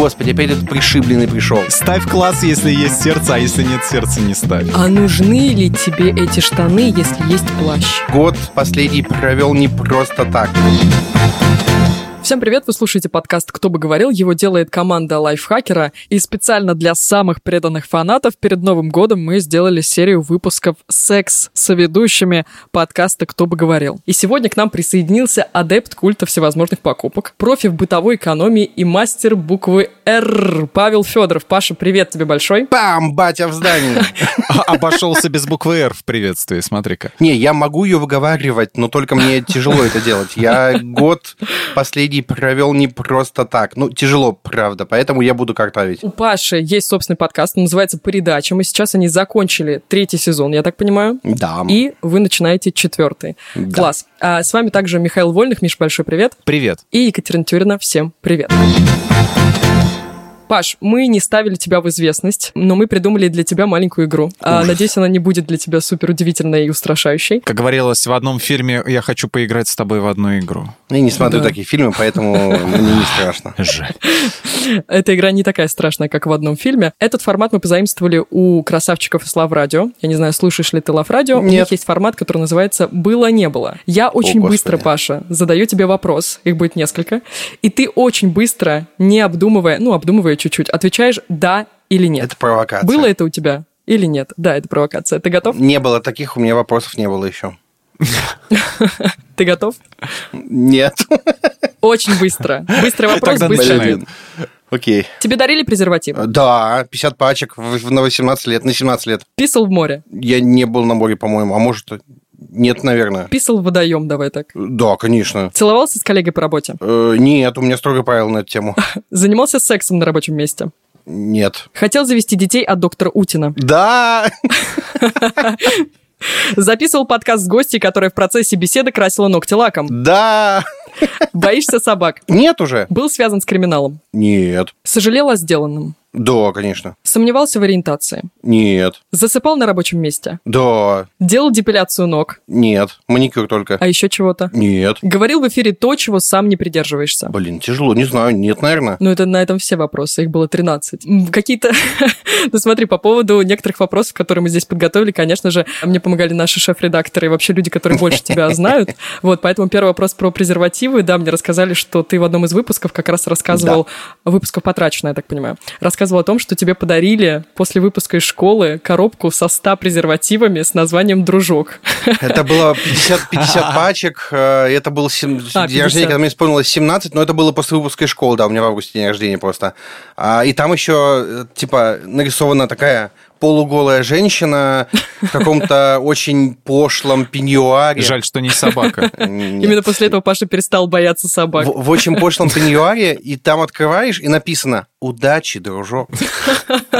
Господи, опять этот пришибленный пришел. Ставь класс, если есть сердце, а если нет сердца, не ставь. А нужны ли тебе эти штаны, если есть плащ? Год последний провел не просто так. Всем привет, вы слушаете подкаст «Кто бы говорил». Его делает команда лайфхакера. И специально для самых преданных фанатов перед Новым годом мы сделали серию выпусков «Секс» с ведущими подкаста «Кто бы говорил». И сегодня к нам присоединился адепт культа всевозможных покупок, профи в бытовой экономии и мастер буквы «Р» Павел Федоров. Паша, привет тебе большой. Пам, батя в здании. Обошелся без буквы «Р» в приветствии, смотри-ка. Не, я могу ее выговаривать, но только мне тяжело это делать. Я год последний провел не просто так. Ну, тяжело, правда, поэтому я буду картавить. У Паши есть собственный подкаст, он называется «Передача». И сейчас они закончили третий сезон, я так понимаю. Да. И вы начинаете четвертый. Да. Класс. А с вами также Михаил Вольных. Миш, большой привет. Привет. И Екатерина Тюрина. Всем привет. Паш, мы не ставили тебя в известность, но мы придумали для тебя маленькую игру. А, надеюсь, она не будет для тебя супер удивительной и устрашающей. Как говорилось в одном фильме, я хочу поиграть с тобой в одну игру. Я не смотрю Да. такие фильмы, поэтому мне не страшно. Жаль. Эта игра не такая страшная, как в одном фильме. Этот формат мы позаимствовали у красавчиков из Лав Радио. Я не знаю, слушаешь ли ты Лав Радио. У них есть формат, который называется «Было-не было». Я очень Господи. быстро, Паша, задаю тебе вопрос, их будет несколько, и ты очень быстро, не обдумывая, ну, обдумывая чуть-чуть, отвечаешь «да» или «нет». Это провокация. Было это у тебя или нет? Да, это провокация. Ты готов? Не было таких, у меня вопросов не было еще. Ты готов? Нет. Очень быстро. Быстрый вопрос, быстрый ответ. Окей. Тебе дарили презерватив? Да, 50 пачек в- на 18 лет, на 17 лет. Писал в море? Я не был на море, по-моему, а может, нет, наверное. Писал в водоем, давай так. Да, конечно. Целовался с коллегой по работе? Э, Нет, у меня строгое правило на эту тему. Занимался сексом на рабочем месте? Нет. Хотел завести детей от доктора Утина? Да! Записывал подкаст с гостьей, которая в процессе беседы красила ногти лаком? Да! Боишься собак? Нет уже? Был связан с криминалом? Нет. Сожалел о сделанном? Да, конечно. Сомневался в ориентации? Нет. Засыпал на рабочем месте? Да. Делал депиляцию ног? Нет. Маникюр только. А еще чего-то? Нет. Говорил в эфире то, чего сам не придерживаешься? Блин, тяжело, не знаю. Нет, наверное. Ну, это на этом все вопросы, их было 13. М, Какие-то... ну, смотри, по поводу некоторых вопросов, которые мы здесь подготовили, конечно же, мне помогали наши шеф-редакторы и вообще люди, которые больше тебя знают. Вот, поэтому первый вопрос про презервативы. Да, мне рассказали, что ты в одном из выпусков как раз рассказывал, выпусков потрачено, я так понимаю, рассказывал о том, что тебе подарили после выпуска из школы коробку со 100 презервативами с названием «Дружок». Это было 50, 50 пачек. э, Это был сем- А, день 50. рождения, когда мне исполнилось 17, но это было после выпуска из школы, да, у меня в августе день рождения просто. А, И там еще, э, типа, нарисована такая полуголая женщина в каком-то очень пошлом пеньюаре. Жаль, что не собака. Нет. Именно после этого Паша перестал бояться собак. В, в очень пошлом пеньюаре, и там открываешь, и написано «Удачи, дружок».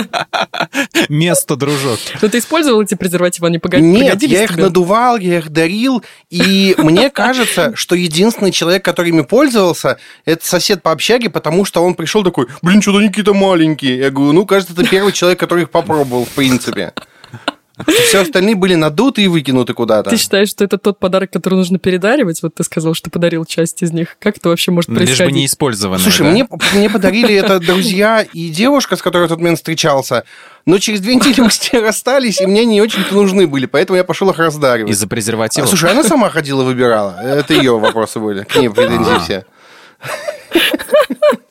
Место, дружок. Но ты использовал эти презервативы, они пога- Нет, я их надувал, я их дарил, и мне кажется, что единственный человек, который ими пользовался, это сосед по общаге, потому что он пришел такой, блин, что-то они какие-то маленькие. Я говорю, ну, кажется, это первый человек, который их попробовал, в принципе. Все остальные были надуты и выкинуты куда-то. Ты считаешь, что это тот подарок, который нужно передаривать? Вот ты сказал, что подарил часть из них. Как это вообще может Лишь бы происходить? не использованные. Слушай, да. мне, мне подарили это друзья и девушка, с которой в тот момент встречался, но через две недели мы с ней расстались, и мне не очень-то нужны были, поэтому я пошел их раздаривать. Из-за А, презерватива. слушай, она сама ходила выбирала. Это ее вопросы были. К ней претензии А. все.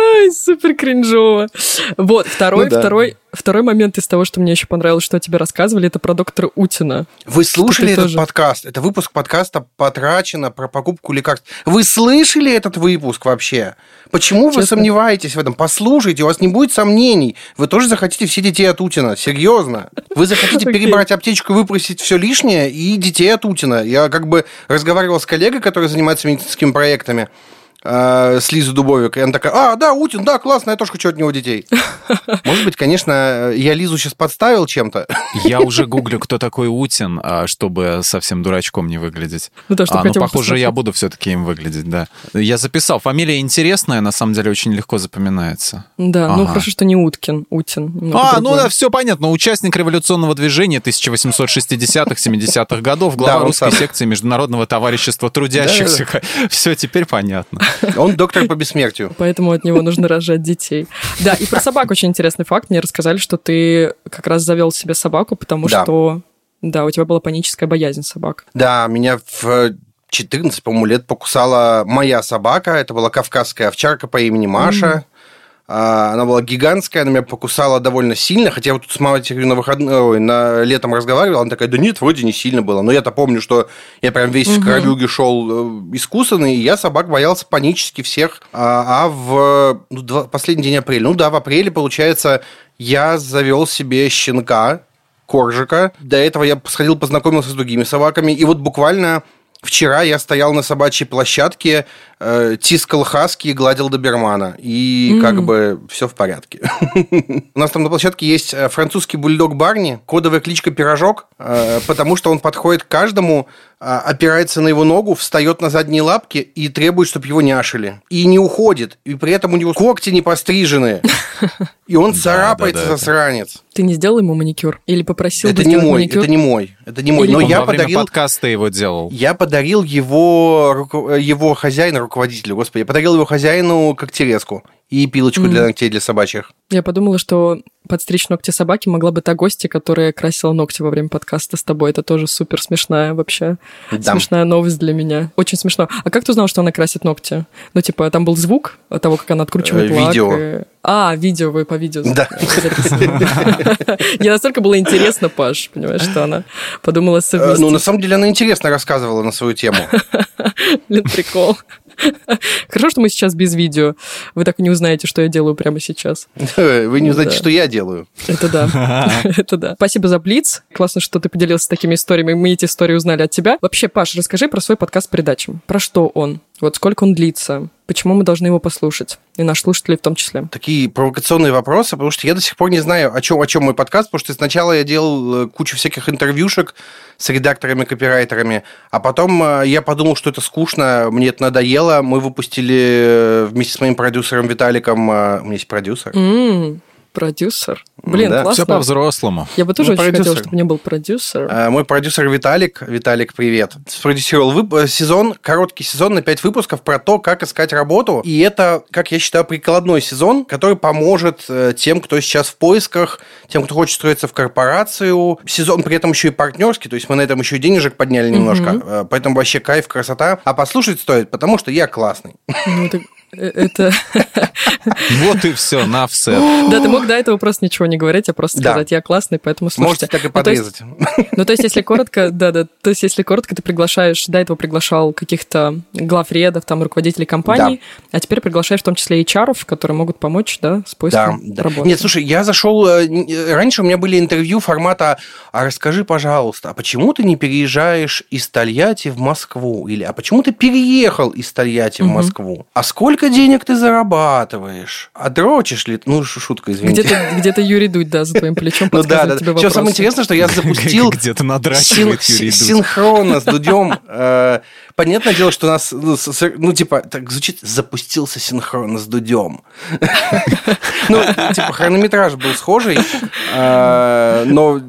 Ай, супер кринжово. Вот, второй, Ну да. второй, второй момент из того, что мне еще понравилось, что тебе рассказывали, это про доктора Утина. Вы слушали этот тоже. подкаст? Это выпуск подкаста «Потрачено» про покупку лекарств. Вы слышали этот выпуск вообще? Почему вы Честно? сомневаетесь в этом? Послушайте, у вас не будет сомнений. Вы тоже захотите все детей от Утина. Серьезно. Вы захотите перебрать аптечку выпросить все лишнее и детей от Утина. Я как бы разговаривал с коллегой, который занимается медицинскими проектами, э, с Лизой Дубовик, и она такая, а, да, Утин, да, классно, я тоже хочу от него детей. Может быть, конечно, я Лизу сейчас подставил чем-то. Я уже гуглю, кто такой Утин, а, чтобы совсем дурачком не выглядеть. Ну да, чтобы А, ну, похоже, я посмотреть. буду все-таки им выглядеть, да. Я записал. Фамилия интересная, на самом деле очень легко запоминается. Да, ну Ага. хорошо, что не Уткин, Утин. А, ну другое. да, все понятно. Участник революционного движения 1860-х, 70-х годов, Да, глава он русской сам. секции Международного товарищества трудящихся. Все, теперь понятно. Он доктор по бессмертию. Поэтому от него нужно рожать детей. Да, и про собак очень интересный факт. Мне рассказали, что ты как раз завел себе собаку, потому Да. что... Да, у тебя была паническая боязнь собак. Да, меня в 14, по-моему, лет покусала моя собака. Это была кавказская овчарка по имени Маша. А, Она была гигантская, она меня покусала довольно сильно, хотя я вот тут с матерью на выходные, ой, на летом разговаривал, она такая, да нет, вроде не сильно было. Но я-то помню, что я прям весь в кровюге шел э, искусанный, и я собак боялся панически всех. А, а в ну, два- последний день апреля, ну да, в апреле, получается, я завел себе щенка, коржика. До этого я сходил, познакомился с другими собаками. И вот буквально вчера я стоял на собачьей площадке, э, тискал хаски и гладил добермана. И М. как бы все в порядке. У нас там на площадке есть э, французский бульдог Барни, кодовая кличка Пирожок, э, потому что он подходит к каждому, э, опирается на его ногу, встает на задние лапки и требует, чтобы его няшили. И не уходит. И при этом у него когти не пострижены. И он царапается, засранец. Ты не сделал ему маникюр? Или попросил Это бы не сделать мой, маникюр? это не мой, это не мой. Но я подарил, подкаста его делал. я подарил его, его хозяину, руководителю, господи, я подарил его хозяину когтерезку и пилочку для ногтей для собачьих. Я подумала, что подстричь ногти собаки могла бы та гостья, которая красила ногти во время подкаста с тобой. Это тоже супер смешная вообще. Да. Смешная новость для меня. Очень смешно. А как ты узнал, что она красит ногти? Ну, типа, там был звук от того, как она откручивает Э, лак. видео. и- А, видео, вы по видео. Да. Мне настолько было интересно, Паш, понимаешь, что она подумала Э, совместить. Ну, на самом деле, она интересно рассказывала на свою тему. Блин, прикол. Хорошо, что мы сейчас без видео. Вы так и не узнаете, что я делаю прямо сейчас. Вы не знаете, Да. что я делаю. Это да. Это да. Спасибо за Блиц. Классно, что ты поделился такими историями. Мы эти истории узнали от тебя. Вообще, Паш, расскажи про свой подкаст с передачам. Про что он? Вот сколько он длится? Почему мы должны его послушать? И наш слушатели в том числе. Такие провокационные вопросы, потому что я до сих пор не знаю, о чем, о чем мой подкаст, потому что сначала я делал э, кучу всяких интервьюшек с редакторами, копирайтерами, а потом э, я подумал, что это скучно, мне это надоело. Мы выпустили э, вместе с моим продюсером Виталиком, у меня есть продюсер, М, Продюсер. Блин, Да. классно. Все по-взрослому. Я бы тоже Ну, очень хотела, продюсер. чтобы у меня был продюсер. А, Мой продюсер Виталик, Виталик, привет, спродюсировал вып- э, сезон, короткий сезон на 5 выпусков про то, как искать работу. И это, как я считаю, прикладной сезон, который поможет э, тем, кто сейчас в поисках, тем, кто хочет строиться в корпорацию. Сезон при этом еще и партнерский, то есть мы на этом еще и денежек подняли немножко. Э, Поэтому вообще кайф, красота. А послушать стоит, потому что я классный. Ну, это... э, это... Вот и все, на все. Да, ты мог до этого просто ничего не говорить, а просто Да. сказать, я классный, поэтому Можете слушайте. так и Ну, то есть- подрезать. Ну, то есть, если коротко, да, да, то есть, если коротко, ты приглашаешь, до этого приглашал каких-то главредов, там, руководителей компаний, а теперь приглашаешь в том числе HR, которые могут помочь, да, с Да, поиском да. работы. Нет, слушай, я зашел... э, э, Раньше у меня были интервью формата «А расскажи, пожалуйста, а почему ты не переезжаешь из Тольятти в Москву?» Или «А почему ты переехал из Тольятти в. Москву?» «А сколько денег ты зарабатываешь?» «А дрочишь ли?» ты?» Ну, шутка, извините. Где-то, где-то Юрий Дудь, да, за твоим плечом Ну да, да. тебе Что самое интересное, что я запустил Где-то надрачивает Юрий Дудь. синхронно с Дудем. Э, Понятное дело, что у нас, ну, ну, типа, так звучит, запустился синхронно с Дудем. Ну, типа, хронометраж был схожий, э, но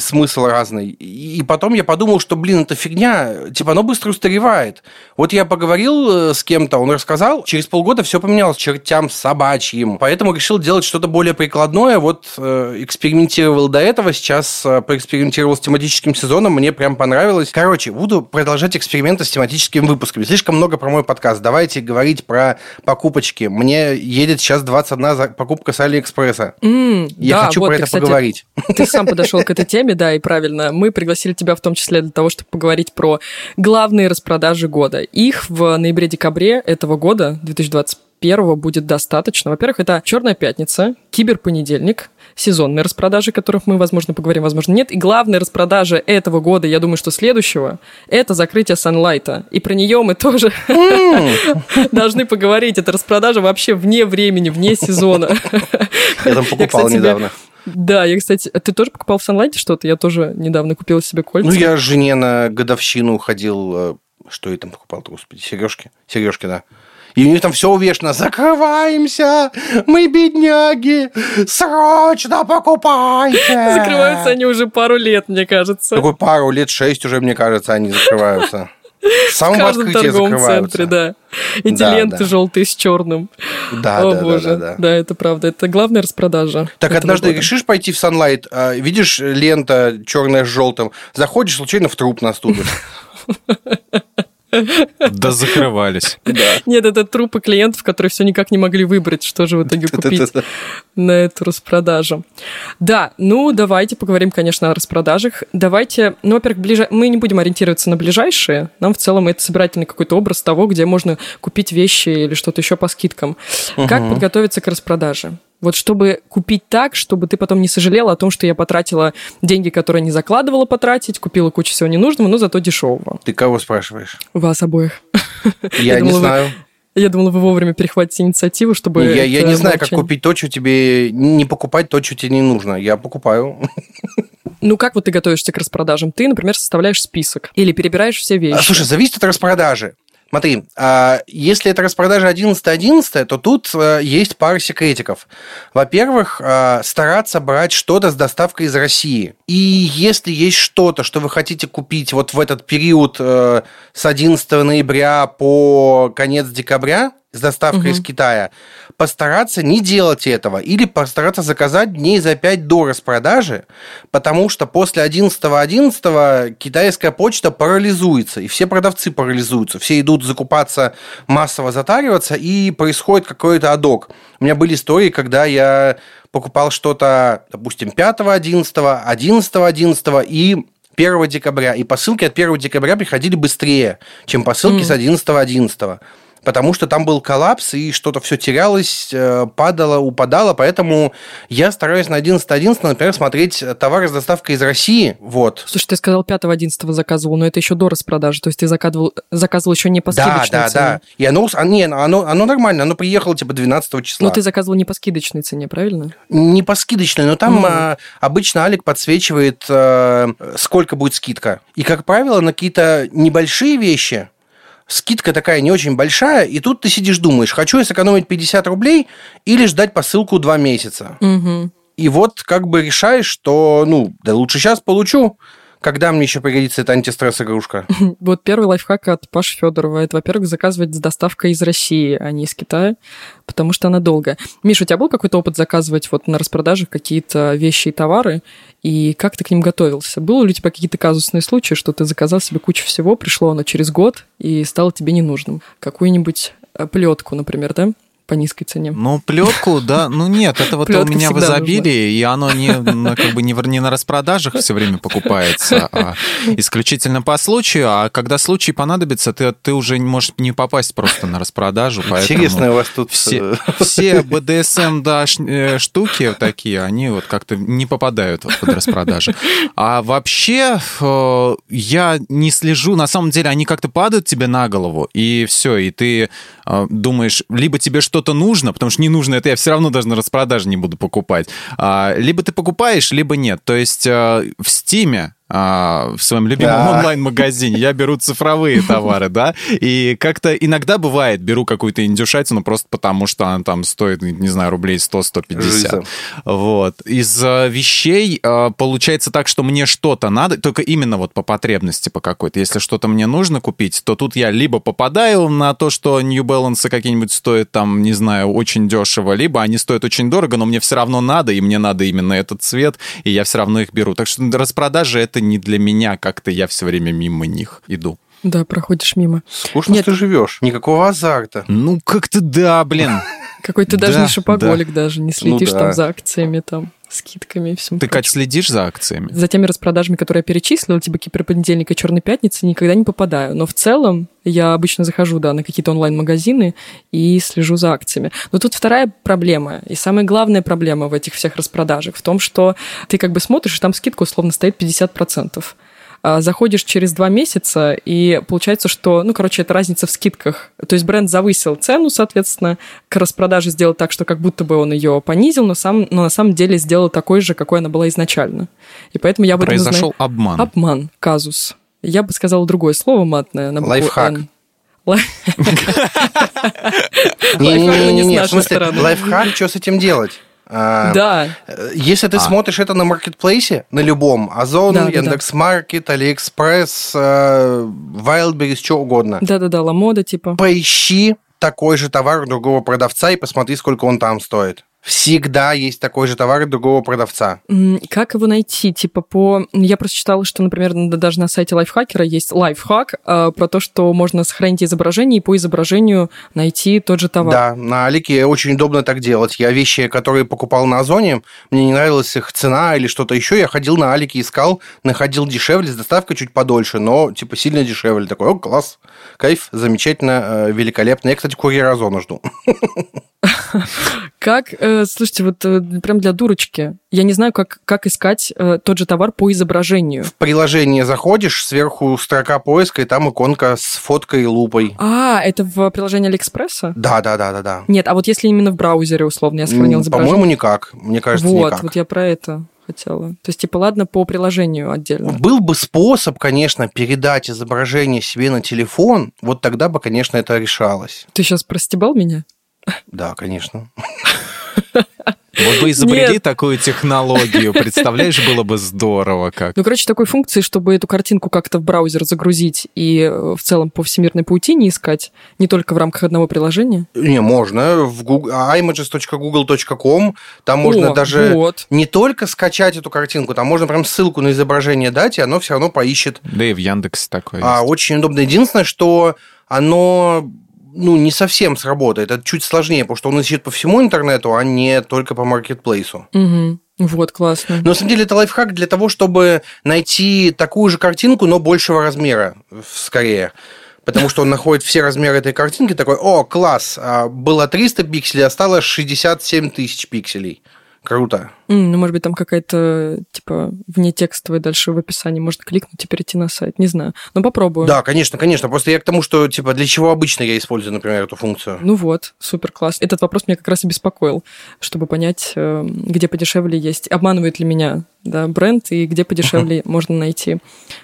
смысл разный. И потом я подумал, что, блин, это фигня, типа, оно быстро устаревает. Вот я поговорил э, с кем-то, он рассказал, через полгода все поменялось чертям собачьим, поэтому решил делать что-то более прикладное. Вот э, экспериментировал до этого, сейчас э, поэкспериментировал с тематическим сезоном, мне прям понравилось. Короче, буду продолжать эксперименты с тематическими выпусками. Слишком много про мой подкаст. Давайте говорить про покупочки. Мне едет сейчас 21 за- покупка с Алиэкспресса. М, Я да, хочу вот про ты, это кстати, поговорить. Ты сам подошел к этой теме, да, и правильно. Мы пригласили тебя в том числе для того, чтобы поговорить про главные распродажи года. Их в ноябре-декабре этого года, 2021 будет достаточно. Во-первых, это Черная пятница, Киберпонедельник, сезонные распродажи, о которых мы, возможно, поговорим, возможно, нет. И главная распродажа этого года, я думаю, что следующего, это закрытие Санлайта. И про нее мы тоже должны поговорить. Это распродажа вообще вне времени, вне сезона. Я там покупал недавно. Да, я, кстати, ты тоже покупал в Санлайте что-то? Я тоже недавно купила себе кольца. Ну, я жене на годовщину ходил. э, Что я там покупал господи? Сережки? Сережки, да. И у них там все увешано. Закрываемся! Мы бедняги! Срочно покупайте! Закрываются они уже пару лет, мне кажется. Такой пару лет шесть уже, мне кажется, они закрываются. С самого в каждом торговом центре, да. Эти Да, ленты да. желтые с черным. Да, О, да, да, боже. да, да. Да, это правда. Это главная распродажа. Так однажды года. решишь пойти в Sunlight, а, видишь лента черная с желтым, заходишь случайно в труп наступишь. Да закрывались. Нет, это трупы клиентов, которые все никак не могли выбрать, что же в итоге купить на эту распродажу. Да, ну давайте поговорим, конечно, о распродажах. Давайте, ну, во-первых, ближе... мы не будем ориентироваться на ближайшие. Нам в целом это собирательный какой-то образ того, где можно купить вещи или что-то еще по скидкам. Как подготовиться к распродаже? Вот чтобы купить так, чтобы ты потом не сожалела о том, что я потратила деньги, которые не закладывала потратить, купила кучу всего ненужного, но зато дешевого. Ты кого спрашиваешь? Вас обоих. Я не думала, вы- знаю. Я думала, вы вовремя перехватите инициативу, чтобы... Я, я не знаю, как купить то, что тебе... Не покупать то, что тебе не нужно. Я покупаю. Ну, как вот ты готовишься к распродажам? Ты, например, составляешь список или перебираешь все вещи. А, Слушай, зависит от распродажи. Смотри, а, если это распродажа 11-11, то тут а, есть пара секретиков. Во-первых, а, стараться брать что-то с доставкой из России. И если есть что-то, что вы хотите купить вот в этот период э, с 11 ноября по конец декабря, с доставкой из Китая, постараться не делать этого или постараться заказать дней за 5 до распродажи, потому что после 11.11 китайская почта парализуется, и все продавцы парализуются, все идут закупаться, массово затариваться, и происходит какой-то адок. У меня были истории, когда я покупал что-то, допустим, 5.11, 11.11 и 1 декабря, и посылки от 1 декабря приходили быстрее, чем посылки с 11.11 потому что там был коллапс, и что-то все терялось, э, падало, упадало, поэтому я стараюсь на 11.11, например, смотреть товары с доставкой из России, вот. Слушай, ты сказал 5-11 заказывал, но это еще до распродажи, то есть ты заказывал, заказывал еще не по Да, скидочной да, цене. да. И оно, а, не, оно, оно нормально, оно приехало типа 12 числа. Но ты заказывал не по скидочной цене, правильно? Не по скидочной, но там а, обычно Алик подсвечивает, а, сколько будет скидка. И, как правило, на какие-то небольшие вещи скидка такая не очень большая, и тут ты сидишь думаешь, хочу я сэкономить 50 рублей или ждать посылку 2 месяца. Угу. И вот как бы решаешь, что, ну, да лучше сейчас получу, когда мне еще пригодится эта антистресс-игрушка. Вот первый лайфхак от Паши Федорова это, во-первых, заказывать с доставкой из России, а не из Китая, потому что она долгая. Миша, у тебя был какой-то опыт заказывать вот на распродажах какие-то вещи и товары, и как ты к ним готовился? Было ли у тебя какие-то казусные случаи, что ты заказал себе кучу всего, пришло оно через год и стало тебе ненужным? Какую-нибудь плетку, например, да? По низкой цене. Ну, плетку, да. Ну, нет, это вот у меня в изобилии, и оно не, ну, как бы не, на распродажах все время покупается, а исключительно по случаю. А когда случай понадобится, ты, ты уже можешь не попасть просто на распродажу. Интересно у вас тут... все, э, все БДСМ, да, э, штуки такие, они вот как-то не попадают под распродажи. А вообще я не слежу, на самом деле они как-то падают тебе на голову, и все, и ты э, думаешь, либо тебе что-то нужно, потому что не нужно это я все равно даже на распродаже не буду покупать, А, либо ты покупаешь, либо нет. То есть э, в Стиме а, в своем любимом Да. онлайн-магазине я беру цифровые товары, да, и как-то иногда бывает, беру какую-то индюшатину просто потому, что она там стоит, не знаю, рублей 100-150. Жиза. Вот. Из э, вещей э, получается так, что мне что-то надо, только именно вот по потребности по какой-то. Если что-то мне нужно купить, то тут я либо попадаю на то, что New Balance какие-нибудь стоят там, не знаю, очень дешево, либо они стоят очень дорого, но мне все равно надо, и мне надо именно этот цвет, и я все равно их беру. Так что распродажи это не для меня, как-то я все время мимо них иду. Да, проходишь мимо. Скучно Нет. ты живешь. Никакого азарта. Ну, как-то да, блин. Какой ты даже Да, не шопоголик даже, не следишь да. там за акциями, там, скидками и всем Ты, прочим. Кать, следишь за акциями? За теми распродажами, которые я перечислила, типа Киберпонедельник и Черной пятницы, никогда не попадаю. Но в целом я обычно захожу, да, на какие-то онлайн-магазины и слежу за акциями. Но тут вторая проблема, и самая главная проблема в этих всех распродажах в том, что ты как бы смотришь, и там скидка условно стоит 50%. А Заходишь через два месяца, и получается, что, ну, короче, это разница в скидках. То есть бренд завысил цену, соответственно, к распродаже сделал так, что как будто бы он ее понизил, но, сам, но на самом деле сделал такой же, какой она была изначально. И поэтому я узнаю- Произошел обман. Обман, казус. Я бы сказала другое слово матное. На букву Лайфхак. «Н». Лай- Не-не-не-не, не с нашей стороны. лайфхак, что с этим делать? А, Да. э, Если ты А. смотришь это на маркетплейсе, на любом, Озон, Да, да, да. Яндекс.Маркет, Алиэкспресс, э, Wildberries, что угодно, Да-да-да, ламода типа. поищи такой же товар у другого продавца и посмотри, сколько он там стоит. Всегда есть такой же товар другого продавца. Как его найти? Типа по... Я просто читала, что, например, даже на сайте лайфхакера есть лайфхак э, про то, что можно сохранить изображение и по изображению найти тот же товар. Да, на Алике очень удобно так делать. Я вещи, которые покупал на Озоне, мне не нравилась их цена или что-то еще, я ходил на Алике, искал, находил дешевле, с доставкой чуть подольше, но типа сильно дешевле. Такой, о, класс, кайф, замечательно, э, великолепно. Я, кстати, курьер Озона жду. Как, э, слушайте, вот э, прям для дурочки, я не знаю, как, как искать э, тот же товар по изображению. В приложение заходишь, сверху строка поиска, и там иконка с фоткой и лупой. А, это в приложении Алиэкспресса? Да, да, да, да, да. Нет, а вот если именно в браузере, условно, я сохранил изображение. По-моему, никак. Мне кажется, вот, никак. вот я про это хотела. То есть, типа, ладно, по приложению отдельно. Был бы способ, конечно, передать изображение себе на телефон, вот тогда бы, конечно, это решалось. Ты сейчас простебал меня? Да, конечно. Вот бы изобрели Нет. такую технологию, представляешь, было бы здорово как. Ну, короче, такой функции, чтобы эту картинку как-то в браузер загрузить и э, в целом по всемирной паутине искать, не только в рамках одного приложения. Не, можно. В Google, images.google.com там можно О, даже Вот. не только скачать эту картинку, там можно прям ссылку на изображение дать, и оно все равно поищет. Да и в Яндексе такое А, есть. очень удобно. Единственное, что оно ну, не совсем сработает. Это чуть сложнее, потому что он ищет по всему интернету, а не только по маркетплейсу. Мгм. Вот, классно. Но на самом деле это лайфхак для того, чтобы найти такую же картинку, но большего размера, скорее. Потому что он находит все размеры этой картинки, такой, о, класс, а, было 300 пикселей, а стало 67 тысяч пикселей. Круто. М, ну, может быть, там какая-то, типа, внетекстовая дальше в описании можно кликнуть и перейти на сайт. Не знаю. Но попробую. Да, конечно, конечно. Просто я к тому, что, типа, для чего обычно я использую, например, эту функцию. Ну вот, супер класс. Этот вопрос меня как раз и беспокоил, чтобы понять, э, где подешевле есть, обманывает ли меня да, бренд и где подешевле можно найти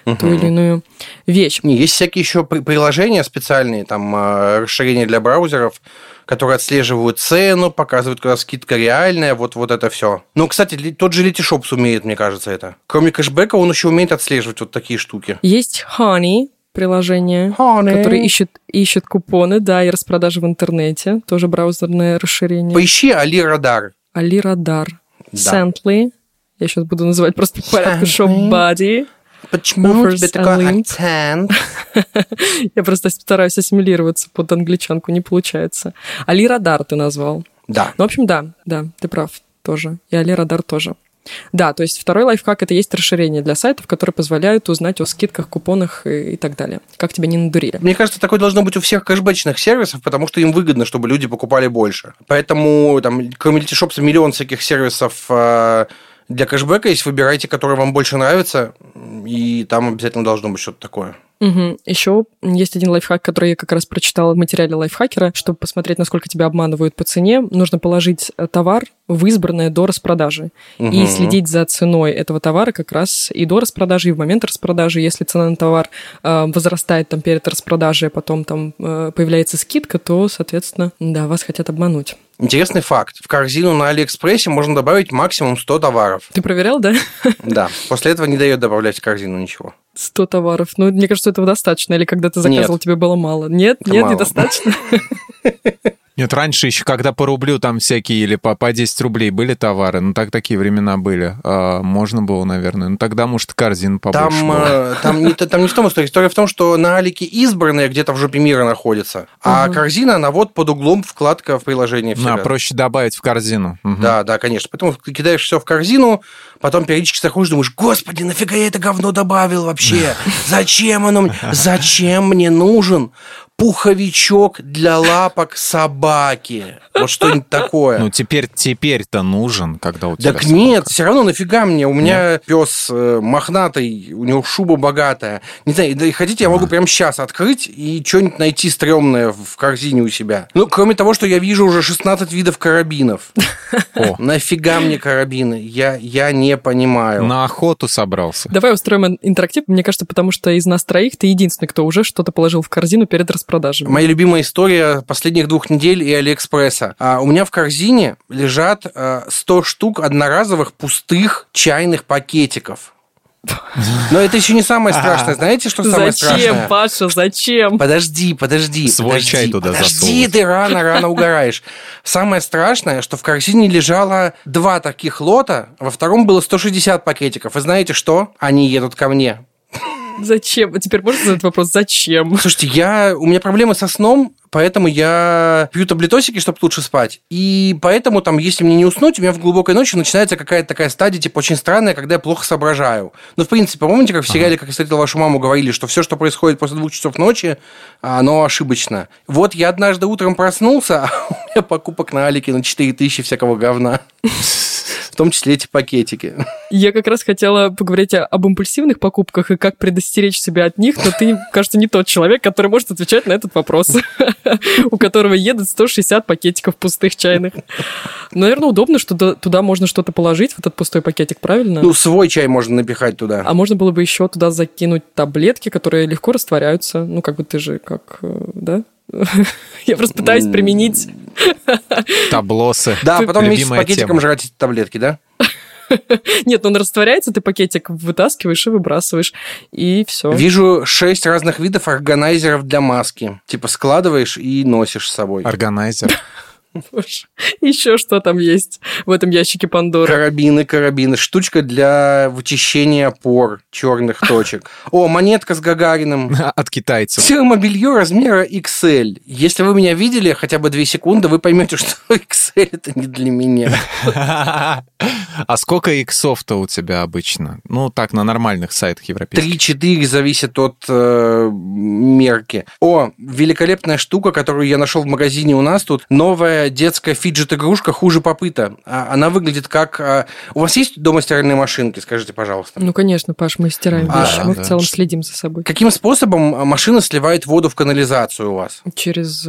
ту или иную вещь. Есть всякие еще при- приложения специальные, там а, расширения для браузеров, которые отслеживают цену, показывают, когда скидка реальная, вот, вот это все. Ну, кстати, тот же Letyshops умеет, мне кажется, это. Кроме кэшбэка, он еще умеет отслеживать вот такие штуки. Есть Honey приложение, Honey. которое ищет, ищет купоны, да, и распродажи в интернете, тоже браузерное расширение. Поищи Али Радар. Али Радар. Да. Сентли. Я сейчас буду называть просто по порядку Sently. шоу-бади. Почему у тебя такой акцент? Я просто стараюсь ассимилироваться под англичанку, не получается. Али Радар ты назвал. Да. Ну, в общем, да, да, ты прав тоже. И Али Радар тоже. Да, то есть второй лайфхак это есть расширение для сайтов, которые позволяют узнать о скидках, купонах и, и так далее. Как тебя не надурили. Мне кажется, такое должно быть у всех кэшбэчных сервисов, потому что им выгодно, чтобы люди покупали больше. Поэтому, там, кроме Letyshops, миллион всяких сервисов э, для кэшбэка есть. Выбирайте, который вам больше нравится, и там обязательно должно быть что-то такое. Угу. Еще есть один лайфхак, который я как раз прочитала в материале лайфхакера. Чтобы посмотреть, насколько тебя обманывают по цене, нужно положить э, товар в избранное до распродажи. И Мгм. следить за ценой этого товара как раз и до распродажи, и в момент распродажи. Если цена на товар э, возрастает там перед распродажей, а потом там э, появляется скидка, то, соответственно, да, вас хотят обмануть. Интересный факт. В корзину на Алиэкспрессе можно добавить максимум 100 товаров. Ты проверял, да? Да. После этого не дает добавлять в корзину ничего. 100 товаров. Ну, мне кажется, этого достаточно. Или когда ты заказывал, Нет. тебе было мало. Нет, Это нет, мало. недостаточно. Нет, раньше еще, когда по рублю там всякие или по, по 10 рублей были товары, ну так такие времена были, а, можно было, наверное. Ну тогда, может, корзин побольше Там, было. э, там, не, там не в том история. История в том, что на Алике избранное где-то в жопе мира находится, а корзина, она вот под углом вкладка в приложение. На, всегда. проще добавить в корзину. Мгм. Да, да, конечно. Поэтому ты кидаешь все в корзину, потом периодически заходишь, думаешь, господи, нафига я это говно добавил вообще? Зачем оно мне? Зачем мне нужен пуховичок для лапок собаки? Вот что-нибудь такое. Ну теперь, теперь-то нужен, когда у тебя Так собака. нет, все равно нафига мне? У меня пес мохнатый, у него шуба богатая. Не знаю, да и хотите, я могу прямо сейчас открыть и что-нибудь найти стрёмное в корзине у себя. Ну, кроме того, что я вижу уже 16 видов карабинов. О, Нафига мне карабины? Я, я не понимаю. на охоту собрался. Давай устроим ин- интерактив. Мне кажется, потому что из нас троих ты единственный, кто уже что-то положил в корзину перед распродажей. Моя любимая история последних двух недель Shein и Алиэкспресса. А у меня в корзине лежат а, 100 штук одноразовых пустых чайных пакетиков. Но это еще не самое страшное. Знаете, что самое Зачем, страшное? Паша, зачем? Подожди, подожди. Свой подожди, чай туда Подожди, засовывать. ты рано, рано угораешь. Самое страшное, что в корзине лежало два таких лота, во втором было 160 пакетиков. И знаете что? Они едут ко мне. Зачем? А Теперь можно задать вопрос, зачем? Слушайте, я, у меня проблемы со сном, поэтому я пью таблетосики, чтобы лучше спать. И поэтому там, если мне не уснуть, у меня в глубокой ночи начинается какая-то такая стадия, типа, очень странная, когда я плохо соображаю. Ну, в принципе, помните, как в сериале «Как я встретил вашу маму» говорили, что все, что происходит после двух часов ночи, оно ошибочно. Вот я однажды утром проснулся, а у меня покупок на Алике на 4000 всякого говна. В том числе эти пакетики. Я как раз хотела поговорить об импульсивных покупках и как предостеречь себя от них, но ты, кажется, не тот человек, который может отвечать на этот вопрос, у которого едут 160 пакетиков пустых чайных. Наверное, удобно, что туда- туда можно что-то положить, в этот пустой пакетик, правильно? Ну, свой чай можно напихать туда. А можно было бы еще туда закинуть таблетки, которые легко растворяются. Ну, как бы ты же, как, э, да? Я просто пытаюсь применить. Таблосы. Да, потом вместе с пакетиком жрать эти таблетки, да? Нет, он растворяется, ты пакетик вытаскиваешь и выбрасываешь, и все. Вижу шесть разных видов органайзеров для маски. Типа складываешь и носишь с собой. Органайзер. Еще что там есть в этом ящике Пандоры? Карабины, карабины. Штучка для вычищения пор черных точек. О, монетка с Гагариным. От китайцев. Термобелье размера XL. Если вы меня видели хотя бы две секунды, вы поймете, что XL это не для меня. А сколько иксов-то у тебя обычно? Ну, так, на нормальных сайтах европейских. 3-4 зависит от э, мерки. О, великолепная штука, которую я нашел в магазине у нас тут. Новая детская фиджет-игрушка хуже попыта. А, Она выглядит как... а, У вас есть дома стиральные машинки, скажите, пожалуйста? Ну, конечно, Паш, мы стираем А, вещи, мы да. в целом следим за собой. Каким способом а, машина сливает воду в канализацию у вас? Через...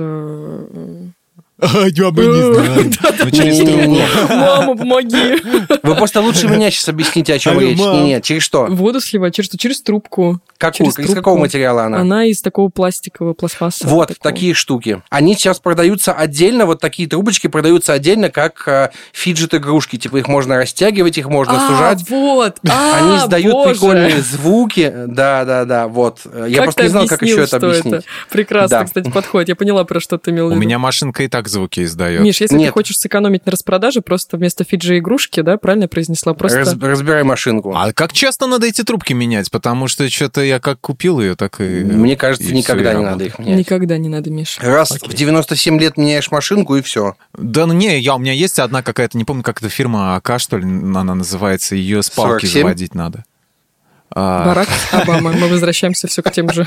э, Я бы не знаю. Через Не-не-не. трубу. Мама, помоги! Вы просто лучше меня сейчас объясните, о чем Алло, речь. мам. Нет, через что? Воду сливать через что? Через трубку. Какую? через Из какого материала она? Она из такого пластикового пластмасса. Вот такие штуки. Они сейчас продаются отдельно, вот такие трубочки продаются отдельно, как э, фиджет-игрушки. Типа их можно растягивать, их можно А, сужать. вот! А, Они издают боже! прикольные звуки. Да, да, да, вот. Я Как просто ты не знал, как объяснил, еще это что объяснить. Прекрасно, Да. кстати, подходит. Я поняла, про что ты имел в У виду. меня машинка и так звуки издает. Миш, если Нет. ты хочешь сэкономить на распродаже, просто вместо фиджи игрушки, да, правильно произнесла? Просто Раз- разбирай машинку. А как часто надо эти трубки менять? Потому что что-то я как купил ее, так и... Мне кажется, и никогда не надо их менять. никогда не надо, Миш. Раз Окей. в 97 лет меняешь машинку, и все. Да ну не, я, у меня есть одна какая-то, не помню, как эта фирма АК, что ли, она называется, ее с палки 47? заводить надо. А, Барак Обама. Мы возвращаемся все к тем же.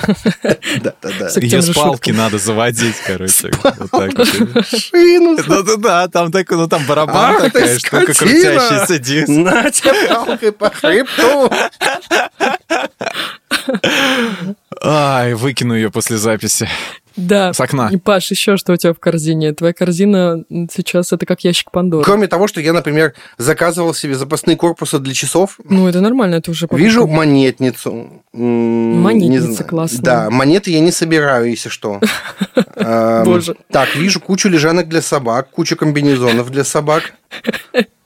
Да, да, да. Всё к Ее с палки надо заводить, короче. Вот так вот. Шину. Да-да-да, там такой, ну там барабан ты, такая штука, крутящаяся диск. На тебе палкой по хребту. Ай, выкину ее после записи. Да. С окна. И, Паш, еще что у тебя в корзине? Твоя корзина сейчас это как ящик Пандоры. Кроме того, что я, например, заказывал себе запасные корпусы для часов, Ну, это нормально, это уже покупка. Вижу монетницу. Монетница классная. Да, монеты я не собираю, если что. Эм, Боже. Так, вижу кучу лежанок для собак, кучу комбинезонов для собак.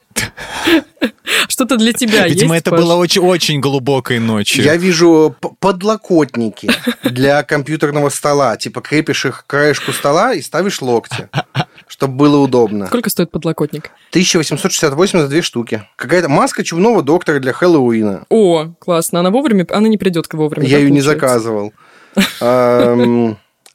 Что-то для тебя Видимо, есть, это Паш? было очень, очень глубокой ночью. Я вижу подлокотники для компьютерного стола. Типа крепишь их к краешку стола и ставишь локти, чтобы было удобно. Сколько стоит подлокотник? 1868 за две штуки. Какая-то маска чумного доктора для Хэллоуина. О, классно. Она вовремя... Она не придет к вовремя. Я ее не заказывал.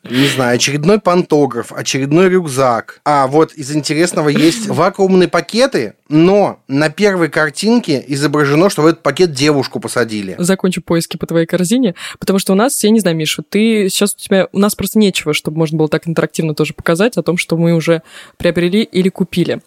Не знаю, очередной пантограф, очередной рюкзак. А вот из интересного есть вакуумные пакеты, но на первой картинке изображено, что в этот пакет девушку посадили. закончу поиски по твоей корзине, потому что у нас, я не знаю, Миша, ты сейчас у тебя, у нас просто нечего, чтобы можно было так интерактивно тоже показать о том, что мы уже приобрели или купили.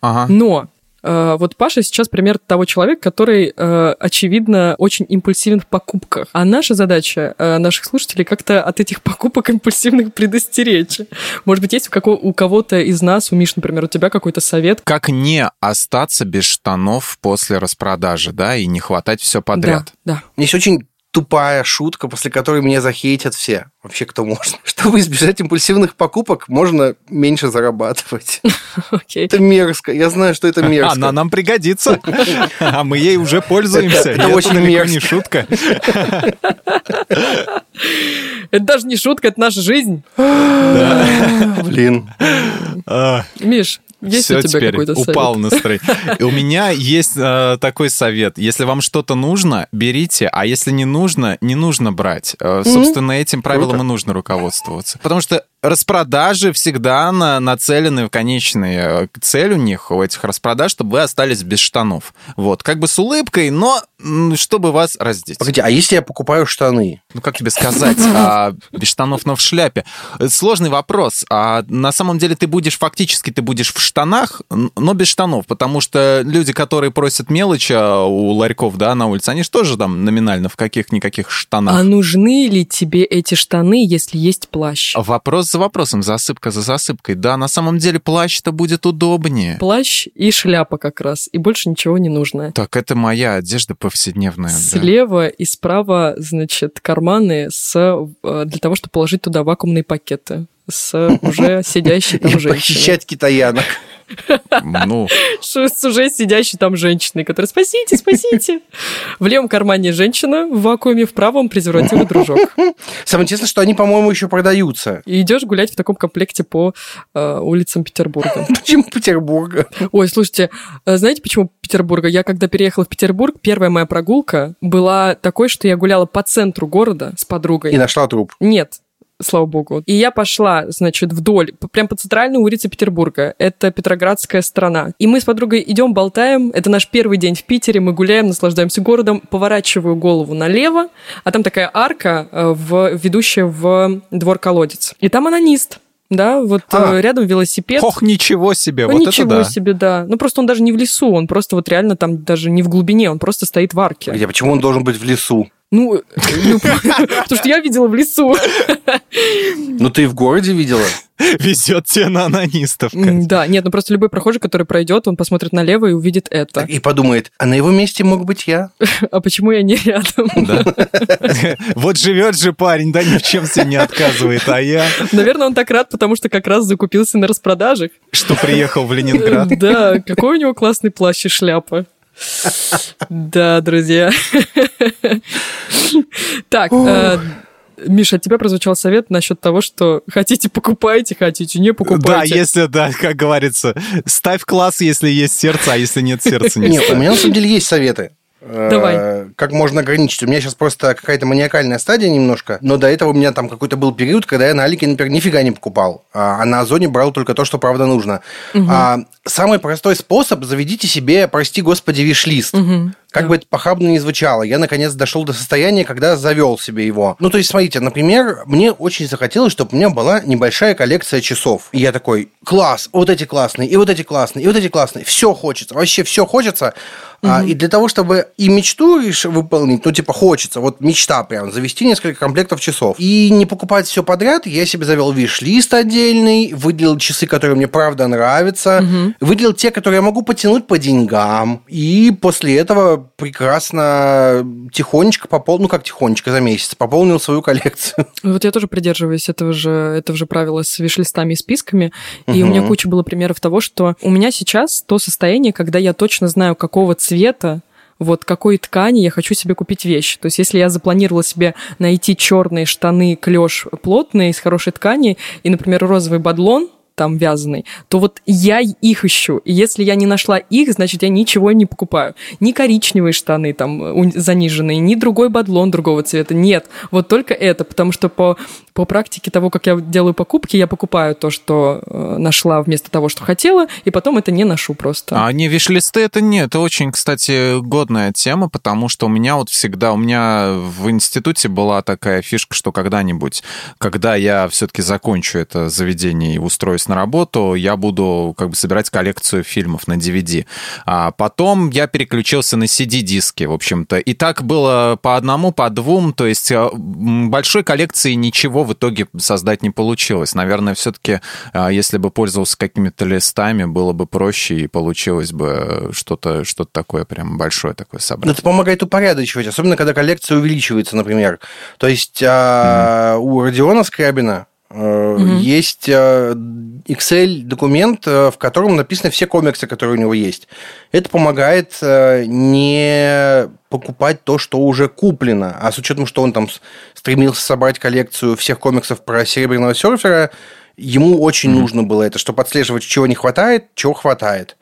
Ага. Но вот Паша сейчас пример того человека, который, э, очевидно, очень импульсивен в покупках. А наша задача э, наших слушателей как-то от этих покупок импульсивных предостеречь. Может быть, есть у кого-то из нас, у Миш, например, у тебя какой-то совет? Как не остаться без штанов после распродажи, да, и не хватать все подряд? Да, да. Есть очень тупая шутка, после которой меня захейтят все. Вообще, кто может. Чтобы избежать импульсивных покупок, можно меньше зарабатывать. Окей. Это мерзко. Я знаю, что это мерзко. Она нам пригодится. А мы ей уже пользуемся. Это- очень мерзко. не шутка. Это даже не шутка, это наша жизнь. Блин. А, Миш, есть Все у тебя теперь какой-то совет? упал настроение. И У меня есть э, такой совет. Если вам что-то нужно, берите, а если не нужно, не нужно брать. Э, Собственно, этим правилом Круто. и нужно руководствоваться. Потому что распродажи всегда на- нацелены в конечную цель у них, у этих распродаж, чтобы вы остались без штанов. Вот, как бы с улыбкой, но чтобы вас раздеть. Погоди, а если я покупаю штаны? Ну, как тебе сказать, а, без штанов, но в шляпе? Это Сложный вопрос. А на самом деле ты будешь, фактически ты будешь в штанах, но без штанов, потому что люди, которые просят мелочи а, у ларьков, да, на улице, они же тоже там номинально в каких-никаких штанах. А нужны ли тебе эти штаны, если есть плащ? Вопрос за вопросом, засыпка за засыпкой. Да, на самом деле плащ-то будет удобнее. Плащ и шляпа как раз, и больше ничего не нужно. Так, это моя одежда повседневная. да. Слева и справа, значит, карманы с, э, для того, чтобы положить туда вакуумные пакеты с уже сидящей там женщиной. похищать китаянок. Ну, С уже сидящей там женщиной, которая «Спасите, спасите!» В левом кармане женщина, в вакууме, в правом презервативный дружок. Самое интересное, что они, по-моему, еще продаются. И идешь гулять в таком комплекте по э, улицам Петербурга. Почему Петербурга? Ой, слушайте, э, знаете, почему Петербурга? Я когда переехала в Петербург, первая моя прогулка была такой, что я гуляла по центру города с подругой. И нашла труп. Нет, слава богу. И я пошла, значит, вдоль, прям по центральной улице Петербурга. Это Петроградская страна. И мы с подругой идем, болтаем. Это наш первый день в Питере. Мы гуляем, наслаждаемся городом. Поворачиваю голову налево, а там такая арка, э, в, ведущая в двор-колодец. И там анонист. Да, вот А. э, рядом велосипед. ох, ничего себе, Ну, вот ничего это да. себе, да. Ну, просто он даже не в лесу, он просто вот реально там даже не в глубине, он просто стоит в арке. Где, почему он должен быть в лесу? Ну, э, ну, потому что я видела в лесу. Ну, ты в городе видела? Везет тебе на анонистов. Да, нет, ну просто любой прохожий, который пройдет, он посмотрит налево и увидит это. И подумает, а на его месте мог быть я? А почему я не рядом? Вот живет же парень, да ни в чем себе не отказывает, а я, Наверное, он так рад, потому что как раз закупился на распродажах. что приехал в Ленинград. Да, какой у него классный плащ и шляпа. Да, друзья. Так, э, Миша, от тебя прозвучал совет насчет того, что хотите покупайте, хотите не Да, покупайте. если, да, как говорится, ставь класс, если есть сердце, а если нет сердца, не Нет, у меня на самом деле есть советы. Э, Давай. Как можно ограничить? У меня сейчас просто какая-то маниакальная стадия немножко, но до этого у меня там какой-то был период, когда я на Алике, например, нифига не покупал, а а на Озоне брал только то, что правда нужно. А, самый простой способ – заведите себе, прости господи, виш-лист. Мгм. Как Да. бы это похабно ни звучало, я наконец дошел до состояния, когда завел себе его. Ну, то есть, смотрите, например, мне очень захотелось, чтобы у меня была небольшая коллекция часов. И я такой, класс, вот эти классные, и вот эти классные, и вот эти классные. Все хочется, вообще все хочется. А, и для того, чтобы и мечту выполнить, ну, типа, хочется, вот мечта прям, завести несколько комплектов часов. И не покупать все подряд, я себе завел виш-лист отдельный, выделил часы, которые мне правда нравятся, выделил те, которые я могу потянуть по деньгам. И после этого прекрасно тихонечко пополнил, ну, как тихонечко за месяц, пополнил свою коллекцию. Вот я тоже придерживаюсь этого же, этого же правила с виш-листами и списками. И у меня куча было примеров того, что у меня сейчас то состояние, когда я точно знаю, какого цвета вот какой ткани я хочу себе купить вещь. То есть, если я запланировала себе найти черные штаны, клеш плотные из хорошей ткани и, например, розовый бадлон, там вязаный, то вот я их ищу. И если я не нашла их, значит, я ничего не покупаю. Ни коричневые штаны там у- заниженные, ни другой бадлон другого цвета. Нет, вот только это, потому что по, по практике того, как я делаю покупки, я покупаю то, что э, нашла вместо того, что хотела, и потом это не ношу просто. А не виш-листы это нет, это очень, кстати, годная тема, потому что у меня вот всегда, у меня в институте была такая фишка, что когда-нибудь, когда я все-таки закончу это заведение и устроюсь на работу, я буду как бы собирать коллекцию фильмов на DVD. А потом я переключился на CD-диски, в общем-то. И так было по одному, по двум, то есть э, большой коллекции ничего ничего в итоге создать не получилось. Наверное, все-таки, а, если бы пользовался какими-то листами, было бы проще и получилось бы что-то что такое прям большое такое собрать. Это помогает упорядочивать, особенно когда коллекция увеличивается, например. То есть mm-hmm. у Родиона Скрябина Угу. Есть э, Excel-документ, э, в котором написаны все комиксы, которые у него есть. Это помогает не покупать то, что уже куплено. А с учетом, что он там стремился собрать коллекцию всех комиксов про Серебряного серфера, ему очень mm нужно было это, чтобы отслеживать, чего не хватает, чего хватает.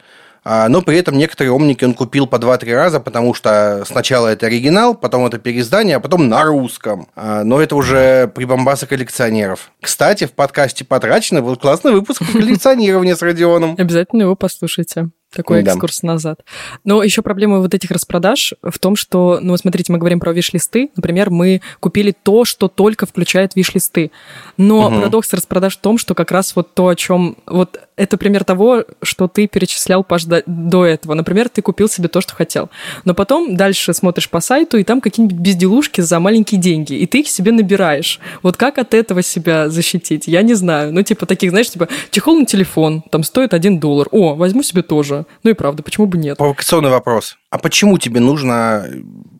А, но при этом некоторые омники он купил по 2-3 раза, потому что сначала это оригинал, потом это переиздание, а потом на русском. А, но это уже прибамбасы коллекционеров. Кстати, в подкасте «Потрачено» был классный выпуск коллекционирования с Родионом. Обязательно его послушайте. Такой да. экскурс назад. Но еще проблема вот этих распродаж в том, что, ну, смотрите, мы говорим про виш-листы. Например, мы купили то, что только включает виш-листы. Но угу. парадокс распродаж в том, что как раз вот то, о чем... Вот это пример того, что ты перечислял, Паш, до, до этого. Например, ты купил себе то, что хотел. Но потом дальше смотришь по сайту, и там какие-нибудь безделушки за маленькие деньги, и ты их себе набираешь. Вот как от этого себя защитить? Я не знаю. Ну, типа таких, знаешь, типа чехол на телефон, там стоит один доллар. О, возьму себе тоже. Ну и правда, почему бы нет? Провокационный вопрос. А почему тебе нужно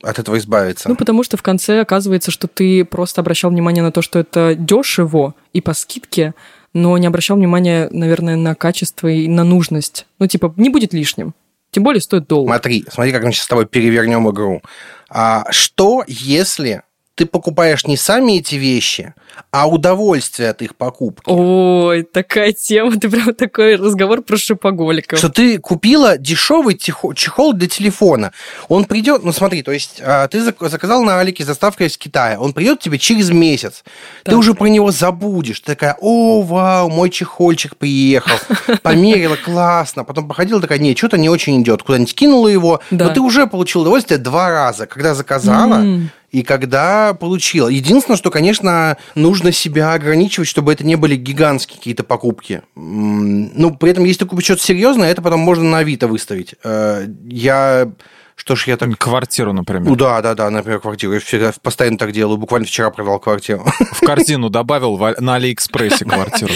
от этого избавиться? Ну, потому что в конце оказывается, что ты просто обращал внимание на то, что это дешево и по скидке, но не обращал внимания, наверное, на качество и на нужность. Ну, типа, не будет лишним. Тем более стоит доллар. Смотри, смотри, как мы сейчас с тобой перевернем игру. А что, если ты покупаешь не сами эти вещи, а удовольствие от их покупки. Ой, такая тема, ты прям такой разговор про шипоголиков. Что ты купила дешевый чехол для телефона. Он придет, ну смотри, то есть а, ты заказал на Алике заставкой из Китая, он придет тебе через месяц. Так. Ты уже про него забудешь. Ты такая, о, вау, мой чехольчик приехал. Померила, классно. Потом походила такая, нет, что-то не очень идет. Куда-нибудь кинула его. Да. Но ты уже получил удовольствие два раза, когда заказала. Mm и когда получила. Единственное, что, конечно, нужно себя ограничивать, чтобы это не были гигантские какие-то покупки. Ну, при этом, если ты купишь что-то серьезное, это потом можно на Авито выставить. Э, я... Что ж я так... Квартиру, например. Ну да, да, да, например, квартиру. Я всегда постоянно так делаю. Буквально вчера продал квартиру. В корзину добавил на Алиэкспрессе квартиру.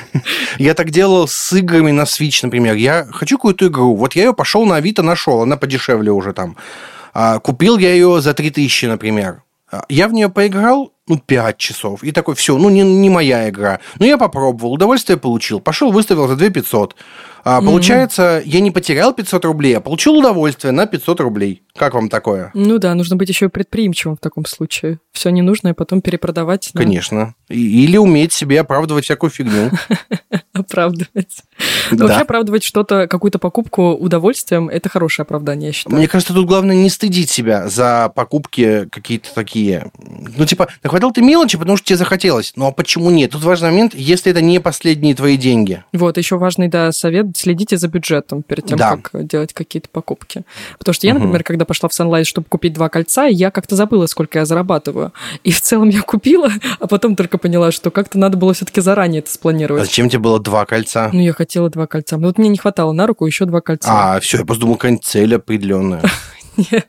Я так делал с играми на Switch, например. Я хочу какую-то игру. Вот я ее пошел на Авито нашел. Она подешевле уже там. А, купил я ее за 3000, например. А, я в нее поиграл, ну, 5 часов. И такой, все, ну, не, не моя игра. Но я попробовал, удовольствие получил. Пошел, выставил за 2 500. А, получается, mm-hmm. я не потерял 500 рублей, а получил удовольствие на 500 рублей. Как вам такое? Ну да, нужно быть еще предприимчивым в таком случае. Все ненужное потом перепродавать. Да? Конечно. Или уметь себе оправдывать всякую фигню. Оправдывать. Вообще оправдывать что-то, какую-то покупку удовольствием, это хорошее оправдание, я считаю. Мне кажется, тут главное не стыдить себя за покупки какие-то такие. Ну, типа, нахватал ты мелочи, потому что тебе захотелось. Ну, а почему нет? Тут важный момент, если это не последние твои деньги. Вот, еще важный, да, совет следите за бюджетом перед тем, да. как делать какие-то покупки. Потому что я, угу. например, когда пошла в Sunlight, чтобы купить два кольца, я как-то забыла, сколько я зарабатываю. И в целом я купила, а потом только поняла, что как-то надо было все-таки заранее это спланировать. А зачем тебе было два кольца? Ну, я хотела два кольца. Ну, вот мне не хватало на руку еще два кольца. А, все, я просто думал, какая-нибудь цель определенная. Нет.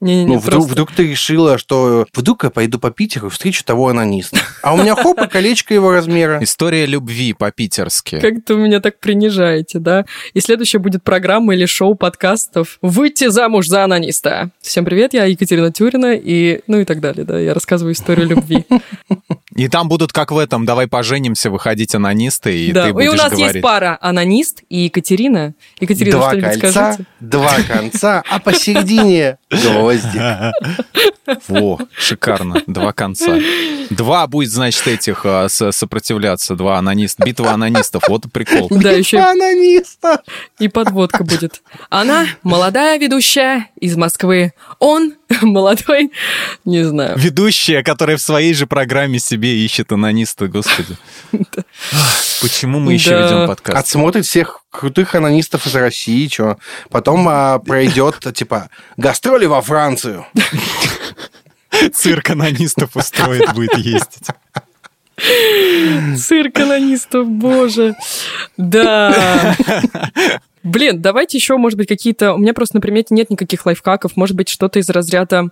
Не, не, ну, вдруг, просто... вдруг ты решила, что вдруг я пойду по Питеру и встречу того анониста. А у меня хоп, и колечко его размера. История любви по-питерски. Как-то меня так принижаете, да? И следующая будет программа или шоу подкастов «Выйти замуж за анониста». Всем привет, я Екатерина Тюрина, и ну и так далее, да, я рассказываю историю любви. И там будут, как в этом, давай поженимся, выходить анонисты, и да. ты будешь И у нас говорить. есть пара анонист и Екатерина. Екатерина, два что-нибудь кольца, скажите? Два конца, а посередине гвоздик. Во, шикарно. Два конца. Два будет, значит, этих а, сопротивляться. Два анониста. Битва анонистов. Вот и прикол. Да, еще анониста. И подводка будет. Она молодая ведущая из Москвы. Он молодой, не знаю. Ведущая, которая в своей же программе себе ищет анониста, господи. Почему мы еще ведем подкаст? Отсмотрит всех крутых анонистов из России, что потом а, пройдет, типа, гастроли во Францию. Цирк анонистов устроит, будет ездить. Цирк анонистов, боже. Да. Блин, давайте еще, может быть, какие-то... У меня просто на примете нет никаких лайфхаков. Может быть, что-то из разряда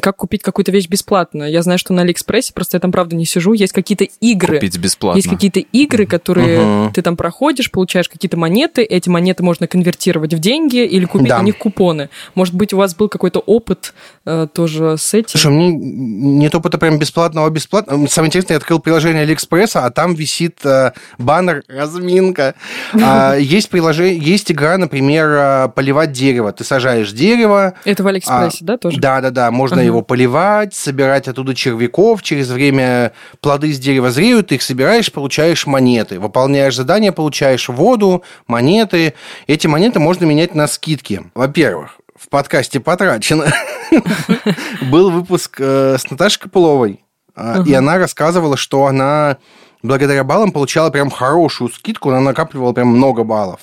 как купить какую-то вещь бесплатно. Я знаю, что на Алиэкспрессе, просто я там, правда, не сижу, есть какие-то игры. Купить бесплатно. Есть какие-то игры, которые Мгм. ты там проходишь, получаешь какие-то монеты, эти монеты можно конвертировать в деньги или купить Да. на них купоны. Может быть, у вас был какой-то опыт э, тоже с этим? Слушай, мне нет опыта прям бесплатного бесплатно. Самое интересное, я открыл приложение Алиэкспресса, а там висит э, баннер «Разминка». А, Есть приложение, есть игра, например, э, «Поливать дерево». Ты сажаешь дерево, Это в Алиэкспрессе, да, тоже? Да, да, да. Можно Ага. его поливать, собирать оттуда червяков. Через время плоды с дерева зреют, ты их собираешь, получаешь монеты. Выполняешь задание, получаешь воду, монеты. Эти монеты можно менять на скидки. Во-первых, в подкасте потрачено. Был выпуск э, с Наташей Копыловой, а, и она рассказывала, что она благодаря баллам получала прям хорошую скидку, она накапливала прям много баллов.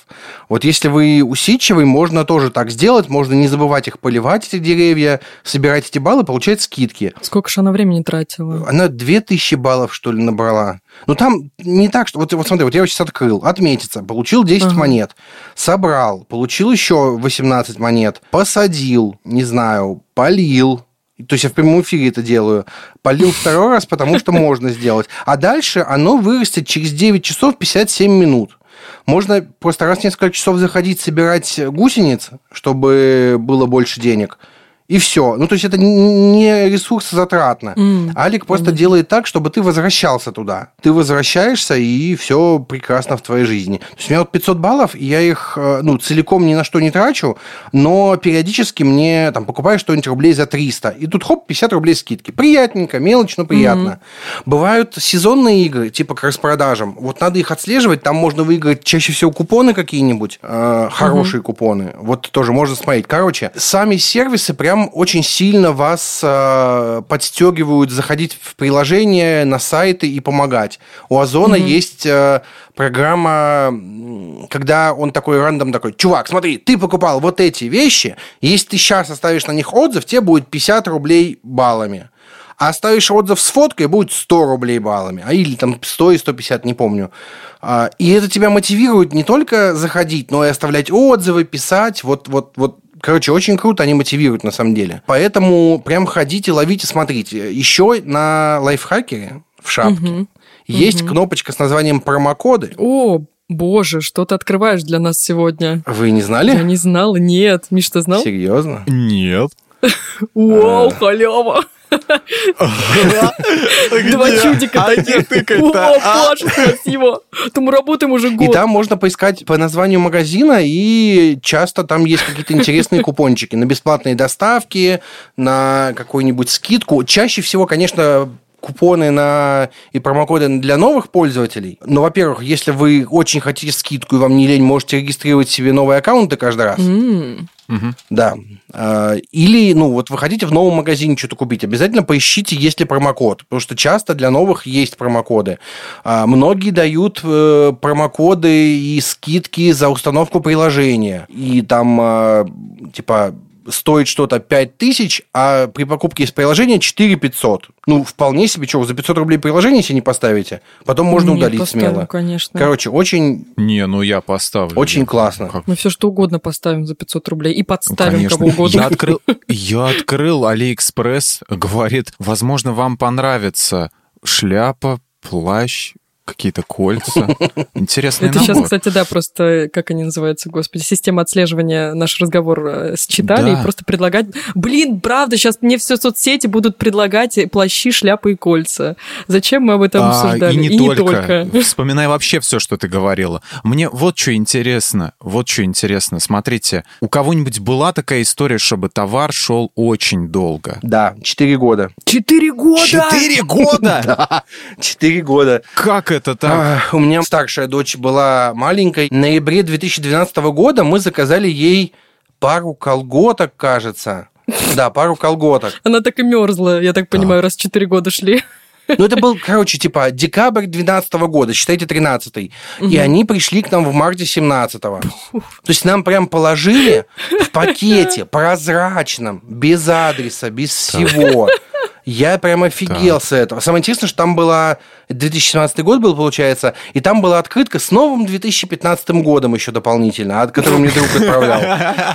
Вот если вы усидчивый, можно тоже так сделать, можно не забывать их поливать, эти деревья, собирать эти баллы, получать скидки. Сколько же она времени тратила? Она 2000 баллов, что ли, набрала. Ну, там не так, что... Вот, вот смотри, вот я его сейчас открыл. Отметиться. Получил 10 Ага. монет. Собрал. Получил еще 18 монет. Посадил. Не знаю. Полил. То есть я в прямом эфире это делаю. Полил второй раз, потому что можно сделать. А дальше оно вырастет через 9 часов 57 минут. Можно просто раз в несколько часов заходить, собирать гусениц, чтобы было больше денег. И все. Ну, то есть это не ресурсозатратно. М, Алик просто понятно. делает так, чтобы ты возвращался туда. Ты возвращаешься, и все прекрасно в твоей жизни. То есть у меня вот 500 баллов, и я их э, ну, целиком ни на что не трачу, но периодически мне там покупаю что-нибудь рублей за 300. И тут хоп, 50 рублей скидки. Приятненько, мелочь, но приятно. Бывают сезонные игры, типа к распродажам. Вот надо их отслеживать, там можно выиграть чаще всего купоны какие-нибудь, э, хорошие купоны. Вот тоже можно смотреть. Короче, сами сервисы прям очень сильно вас э, подстегивают заходить в приложение, на сайты и помогать. У Озона есть э, программа, когда он такой рандом такой, чувак, смотри, ты покупал вот эти вещи, если ты сейчас оставишь на них отзыв, тебе будет 50 рублей баллами. А оставишь отзыв с фоткой, будет 100 рублей баллами. А или там 100 и 150, не помню. А, И это тебя мотивирует не только заходить, но и оставлять отзывы, писать. Вот, вот, вот Короче, очень круто, они мотивируют на самом деле. Поэтому прям ходите, ловите, смотрите. Еще на лайфхакере в шапке Мгм. есть кнопочка с названием промокоды. О, боже, что ты открываешь для нас сегодня? Вы не Я знали? не знала, нет. Миш, ты знал? Серьезно? Нет. Вау, халява! Два чудика А таких. О, А? Спасибо. То мы работаем уже И год. там можно поискать по названию магазина, и часто там есть какие-то интересные купончики на бесплатные доставки, на какую-нибудь скидку. Чаще всего, конечно, купоны на и промокоды для новых пользователей. Но, во-первых, если вы очень хотите скидку и вам не лень, можете регистрировать себе новые аккаунты каждый раз. М, Мгм. Да. А, Или, ну, вот вы хотите в новом магазине что-то купить, обязательно поищите, есть ли промокод, потому что часто для новых есть промокоды. А, Многие дают э, промокоды и скидки за установку приложения. И там, а, типа, стоит что-то 5 тысяч, а при покупке из приложения 4 500. Ну, вполне себе, что, вы за 500 рублей приложение себе не поставите? Потом можно не, удалить поставим, смело. конечно. Короче, очень, Не, ну я поставлю. очень классно. Как- Мы все что угодно поставим за 500 рублей и подставим Конечно. кого угодно. Я открыл, я открыл Алиэкспресс, говорит, возможно, вам понравится шляпа, плащ, какие-то кольца. Интересный Это сейчас, кстати, да, просто, как они называются, господи, система отслеживания наш разговор э, считали Да. и просто предлагать... Блин, правда, сейчас мне все соцсети будут предлагать плащи, шляпы и кольца. Зачем мы об этом А, обсуждали? И не только. Вспоминай вообще все, что ты говорила. Мне вот что интересно. Вот что интересно. Смотрите, у кого-нибудь была такая история, чтобы товар шел очень долго? Да, 4 года. Четыре года! Четыре года? Да, 4 года. Как это так? А, У меня старшая дочь была маленькой. В ноябре 2012 года мы заказали ей пару колготок, кажется. Да, пару колготок. Она так и мерзла, я так понимаю, раз четыре года шли. Ну, это был, короче, типа декабрь 2012 года, считайте, 13 И они пришли к нам в марте 17 То есть нам прям положили в пакете прозрачном, без адреса, без всего. Я прям офигел с этого. Самое интересное, что там была... 2017 год был, получается, и там была открытка с новым 2015 годом еще дополнительно, от которого мне друг отправлял.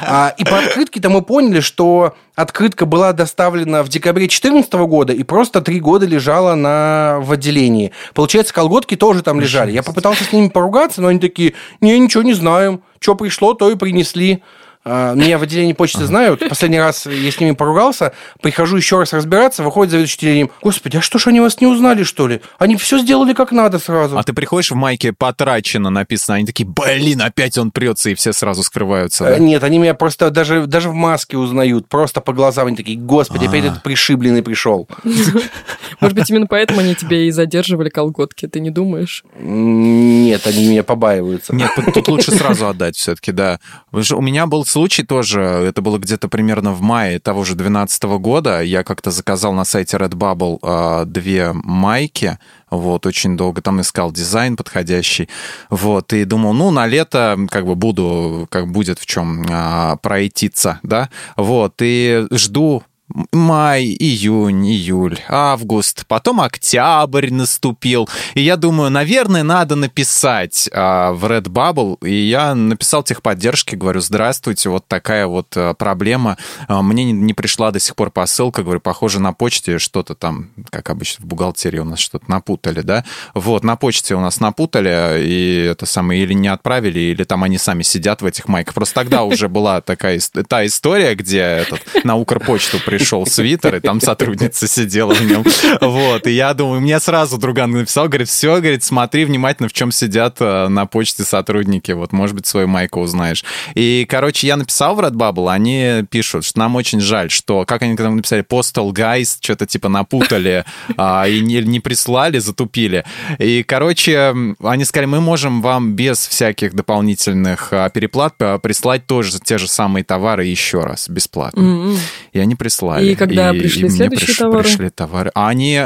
А, и по открытке-то мы поняли, что открытка была доставлена в декабре 2014 года и просто три года лежала на, в отделении. Получается, колготки тоже там лежали. Я попытался с ними поругаться, но они такие, не, ничего не знаем. Что пришло, то и принесли. А, меня в отделении почты ага. знают. Последний раз я с ними поругался, прихожу еще раз разбираться, выходит заведующий отделением. Господи, а что ж они вас не узнали, что ли? Они все сделали как надо сразу. А ты приходишь в майке «потрачено» написано, они такие, блин, опять он прется, и все сразу скрываются. Да? Нет, они меня просто даже, даже в маске узнают, просто по глазам они такие, господи, опять а. этот пришибленный пришел. Может быть, именно поэтому они тебе и задерживали колготки, ты не думаешь? Нет, они меня побаиваются. Нет, тут лучше сразу отдать все-таки, да. У меня был случай тоже, это было где-то примерно в мае того же 2012 года. Я как-то заказал на сайте Redbubble э, две майки, вот, очень долго там искал дизайн подходящий, вот, и думал, ну, на лето как бы буду, как будет в чем а, пройтиться, да, вот, и жду май, июнь, июль, август, потом октябрь наступил. И я думаю, наверное, надо написать а, в Redbubble. И я написал техподдержке, говорю, здравствуйте, вот такая вот а, проблема. А, мне не, не пришла до сих пор посылка, говорю, похоже, на почте что-то там, как обычно в бухгалтерии у нас что-то напутали, да? Вот, на почте у нас напутали, и это самое, или не отправили, или там они сами сидят в этих майках. Просто тогда уже была такая та история, где этот, на Укрпочту пришел свитер, и там сотрудница сидела в нем. Вот, и я думаю, мне сразу друган написал, говорит, все, говорит, смотри внимательно, в чем сидят э, на почте сотрудники, вот, может быть, свою майку узнаешь. И, короче, я написал в Redbubble, они пишут, что нам очень жаль, что, как они когда написали, Postal Guys, что-то типа напутали, а, и не, не прислали, затупили. И, короче, они сказали, мы можем вам без всяких дополнительных а, переплат а, прислать тоже те же самые товары еще раз, бесплатно. Mm-hmm. И они прислали прислали. И когда и, пришли и следующие приш, товары? Пришли товары. А они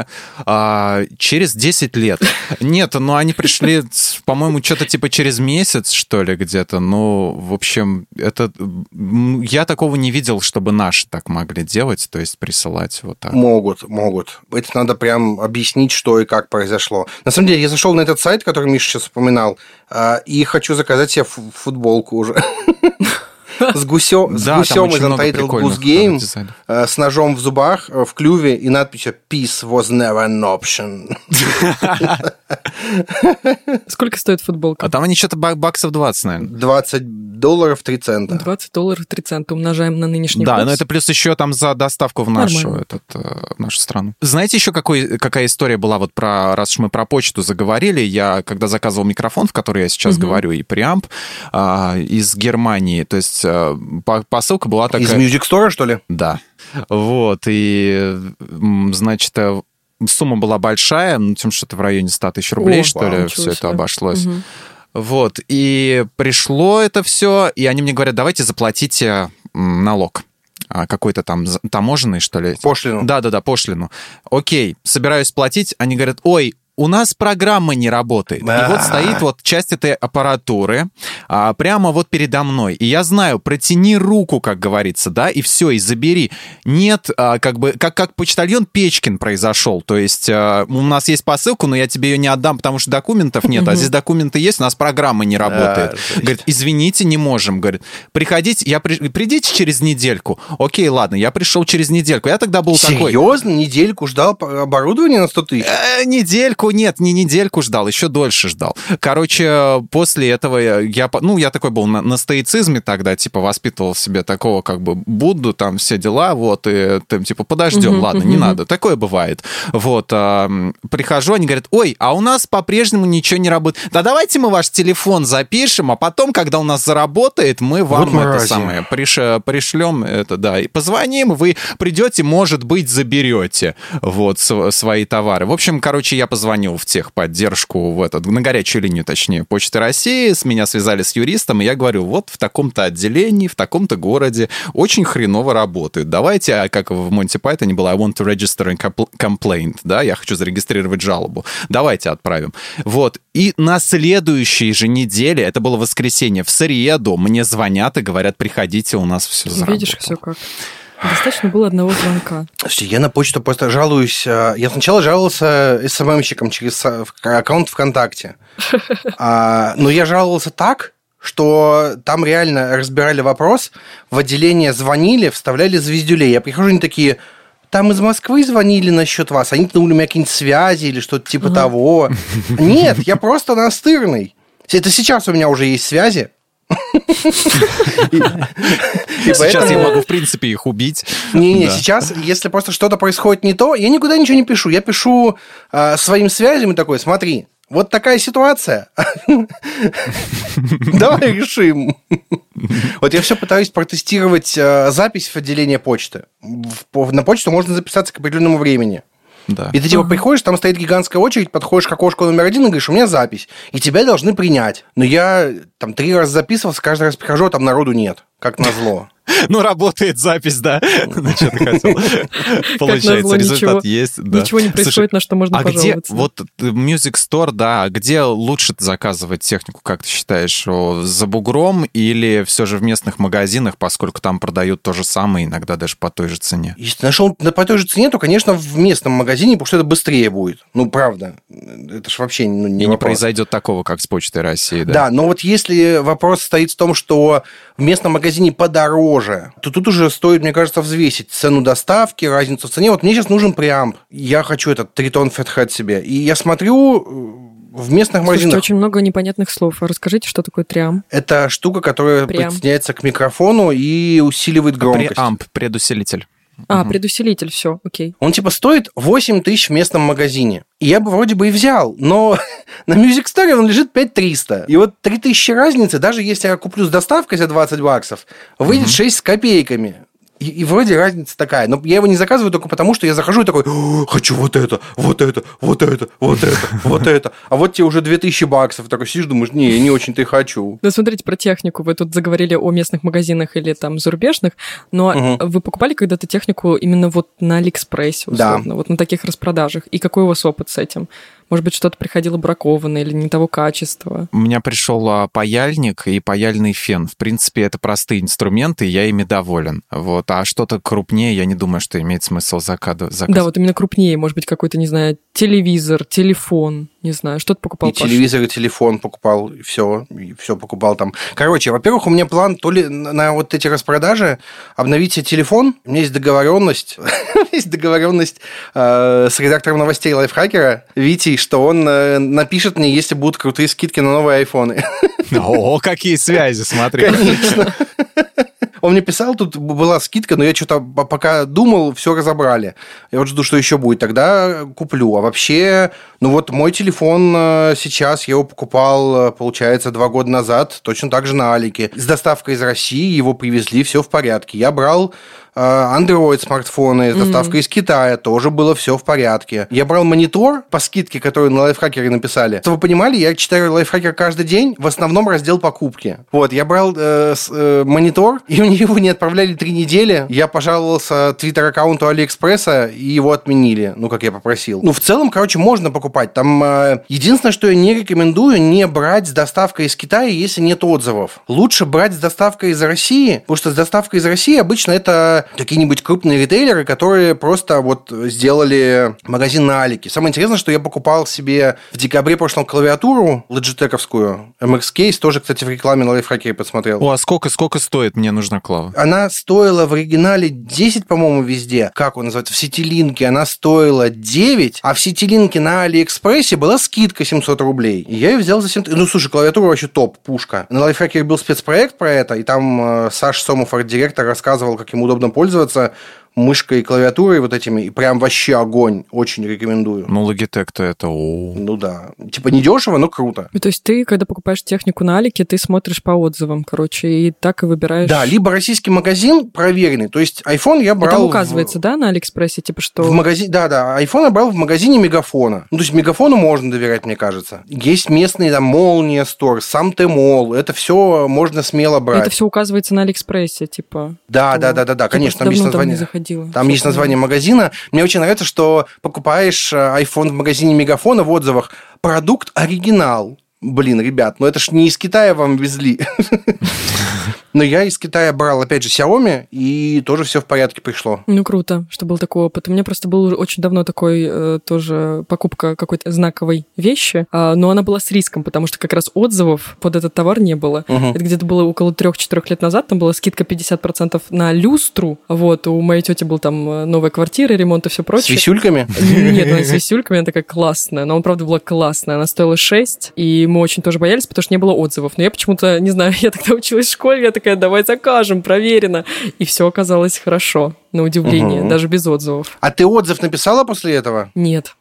а, через 10 лет. Нет, ну они пришли, по-моему, что-то типа через месяц, что ли, где-то. Ну, в общем, это... Я такого не видел, чтобы наши так могли делать, то есть присылать вот так. Могут, могут. Это надо прям объяснить, что и как произошло. На самом деле, я зашел на этот сайт, который Миша сейчас упоминал, а, и хочу заказать себе футболку уже. с гусем, с гусем из Untitled Goose Game, э, с ножом в зубах, э, в клюве и надписью «Peace was never an option». Сколько стоит футболка? А там они что-то баксов 20, наверное. 20 долларов 3 цента. 20 долларов 3 цента умножаем на нынешний Да, курс. но это плюс еще там за доставку в нашу, этот, э, в нашу страну. Знаете еще какой, какая история была вот про, раз уж мы про почту заговорили, я когда заказывал микрофон, в который я сейчас угу. говорю, и преамп а, из Германии, то есть посылка была такая... Из Music Store, что ли? Да. Вот, и, значит, э, сумма была большая, ну, тем, что это в районе 100 тысяч рублей, О, что вау, ли, все это обошлось. Угу. Вот, и пришло это все, и они мне говорят, давайте заплатите налог а, какой-то там таможенный, что ли. Пошлину. Да-да-да, пошлину. Окей, собираюсь платить, они говорят, ой, у нас программа не работает. Да. И вот стоит вот часть этой аппаратуры а, прямо вот передо мной. И я знаю, протяни руку, как говорится, да, и все, и забери. Нет, а, как бы, как, как почтальон Печкин произошел. То есть а, у нас есть посылка, но я тебе ее не отдам, потому что документов нет, а здесь документы есть, у нас программа не работает. Да, Говорит, извините, не можем. Говорит, приходите, я при, придите через недельку. Окей, ладно, я пришел через недельку. Я тогда был Серьезно? такой... Серьезно? Недельку ждал оборудование на 100 тысяч? Э, недельку нет, не недельку ждал, еще дольше ждал. Короче, после этого я, ну, я такой был на, на стоицизме тогда, типа, воспитывал себе такого, как бы, Будду, там, все дела, вот, и там, типа, подождем, угу, ладно, угу. не надо. Такое бывает. Вот, а, прихожу, они говорят, ой, а у нас по-прежнему ничего не работает. Да давайте мы ваш телефон запишем, а потом, когда у нас заработает, мы вам вот это самое приш, пришлем, это, да, и позвоним, вы придете, может быть, заберете, вот, свои товары. В общем, короче, я позвонил позвонил в техподдержку, в этот, на горячую линию, точнее, Почты России, с меня связали с юристом, и я говорю, вот в таком-то отделении, в таком-то городе очень хреново работают. Давайте, а как в Монти Пайтоне было I want to register a complaint, да, я хочу зарегистрировать жалобу. Давайте отправим. Вот. И на следующей же неделе, это было воскресенье, в среду, мне звонят и говорят, приходите, у нас все заработало. Видишь, все как. Достаточно было одного звонка. Слушайте, я на почту просто жалуюсь. э, Я сначала жаловался СММщикам через аккаунт ВКонтакте. А, Но я жаловался так, что там реально разбирали вопрос, в отделение звонили, вставляли звездюлей. Я прихожу, они такие, там из Москвы звонили насчет вас, они тянули у меня какие-нибудь связи или что-то типа того. Нет, я просто настырный. Это сейчас у меня уже есть связи. Сейчас я могу, в принципе, их убить. не-не, сейчас, если просто что-то происходит не то, я никуда ничего не пишу. Я пишу э, своим связям и такой, смотри, вот такая ситуация. Давай решим. Вот я все пытаюсь протестировать э, запись в отделение почты. На почту можно записаться к определенному времени. Да. И ты типа приходишь, там стоит гигантская очередь, подходишь к окошку номер один и говоришь, у меня запись, и тебя должны принять. Но я там три раза записывался, каждый раз прихожу, а там народу нет, как назло. Ну, работает запись, да. Ну, что ты хотел? Получается, результат ничего- есть. Ничего не происходит, на что можно а где, пожаловаться. вот Music Store, да, а где лучше заказывать технику, как ты считаешь, за бугром или все же в местных магазинах, поскольку там продают то же самое, иногда даже по той же цене? Если нашел на- по той же цене, то, конечно, в местном магазине, потому что это быстрее будет. Ну, правда. Это ж вообще ну, не И не произойдет такого, как с Почтой России, да? Да, но вот если вопрос стоит в том, что в местном магазине подороже, то тут уже стоит, мне кажется, взвесить цену доставки, разницу в цене. Вот мне сейчас нужен преамп. Я хочу этот тритон Fathead себе. И я смотрю э, в местных Слушайте, магазинах. очень много непонятных слов. А Расскажите, что такое триам? Это штука, которая Преамп. подсоединяется к микрофону и усиливает громкость. Преамп, предусилитель. А, Мгм. предусилитель, все, окей. Он типа стоит 8 тысяч в местном магазине. Я бы вроде бы и взял, но на Music Store он лежит 5300. И вот 3000 разницы, даже если я куплю с доставкой за 20 баксов, выйдет 6 с копейками. И, и вроде разница такая. Но я его не заказываю только потому, что я захожу и такой, «О, хочу вот это, вот это, вот это, вот это, вот это. А вот тебе уже 2000 баксов. Такой сидишь, думаешь, не, не очень-то и хочу. Ну, смотрите, про технику. Вы тут заговорили о местных магазинах или там зарубежных, но Мгм. вы покупали когда-то технику именно вот на Алиэкспрессе, Да. условно, вот на таких распродажах? И какой у вас опыт с этим? Может быть, что-то приходило бракованное или не того качества? У меня пришел а, паяльник и паяльный фен. В принципе, это простые инструменты, я ими доволен. Вот. А что-то крупнее, я не думаю, что имеет смысл закада- заказывать. Да, вот именно крупнее, может быть, какой-то, не знаю, телевизор, телефон, не знаю, что ты покупал, И Паш? телевизор, и телефон покупал, и все, и все покупал там. Короче, во-первых, у меня план то ли на вот эти распродажи обновить себе телефон. У меня есть договоренность, есть договоренность э, с редактором новостей лайфхакера Витей, что он э, напишет мне, если будут крутые скидки на новые айфоны. О, какие связи, смотри. Конечно. Он мне писал, тут была скидка, но я что-то пока думал, все разобрали. Я вот жду, что еще будет. Тогда куплю. А вообще, ну вот мой телефон э, сейчас, я его покупал, э, получается, два года назад, точно так же на Алике. С доставкой из России его привезли, все в порядке. Я брал Android смартфоны с доставкой из Китая, тоже было все в порядке. Я брал монитор по скидке, которую на лайфхакере написали. Чтобы вы понимали, я читаю лайфхакер каждый день, в основном раздел покупки. Вот, я брал э, с- э, монитор, и мне его не отправляли три недели. Я пожаловался твиттер-аккаунту Алиэкспресса, и его отменили, ну, как я попросил. Ну, в целом, короче, можно покупать. Там э, единственное, что я не рекомендую, не брать с доставкой из Китая, если нет отзывов. Лучше брать с доставкой из России, потому что с доставкой из России обычно это какие-нибудь крупные ритейлеры, которые просто вот сделали магазин на Алике. Самое интересное, что я покупал себе в декабре прошлом клавиатуру логитековскую, MX Keys, тоже, кстати, в рекламе на лайфхакере посмотрел. О, а сколько, сколько стоит? Мне нужна клава. Она стоила в оригинале 10, по-моему, везде. Как он называется? В Ситилинке она стоила 9, а в Ситилинке на AliExpress'е была скидка 700 рублей. И я ее взял за 7... Ну, слушай, клавиатура вообще топ, пушка. На лайфхакере был спецпроект про это, и там э, Саш Сомов, арт-директор, рассказывал, как ему удобно пользоваться мышкой и клавиатурой вот этими, и прям вообще огонь. Очень рекомендую. Ну, Logitech-то это... о. Ну да. Типа не дешево, но круто. Ну, То есть ты, когда покупаешь технику на Алике, ты смотришь по отзывам, короче, и так и выбираешь... Да, либо российский магазин проверенный. То есть iPhone я И брал... там в- указывается, да, на Алиэкспрессе, типа, что... В магазине, да, да, iPhone я брал в магазине Мегафона. Ну, то есть Мегафону можно доверять, мне кажется. Есть местные, там, Молния Стор, сам Мол, это все можно смело брать. Это все указывается на Алиэкспрессе, типа. Да, да, да, да, да, Я конечно, там есть там название. Заходила. Там есть название магазина. Мне очень нравится, что покупаешь э, iPhone в магазине Мегафона в отзывах. Продукт оригинал. Блин, ребят, ну это ж не из Китая вам везли. Но я из Китая брал, опять же, Xiaomi, и тоже все в порядке пришло. Ну, круто, что был такой опыт. У меня просто был очень давно такой э, тоже покупка какой-то знаковой вещи, э, но она была с риском, потому что как раз отзывов под этот товар не было. Угу. Это где-то было около 3-4 лет назад, там была скидка 50% на люстру. Вот, у моей тети был там э, новая квартира, ремонт и все прочее. С висюльками? Нет, она с висюльками, она такая классная. Но она, правда, была классная. Она стоила 6, и мы очень тоже боялись, потому что не было отзывов. Но я почему-то, не знаю, я тогда училась в школе, я такая, давай закажем, проверено. И все оказалось хорошо, на удивление, угу. даже без отзывов. А ты отзыв написала после этого? Нет.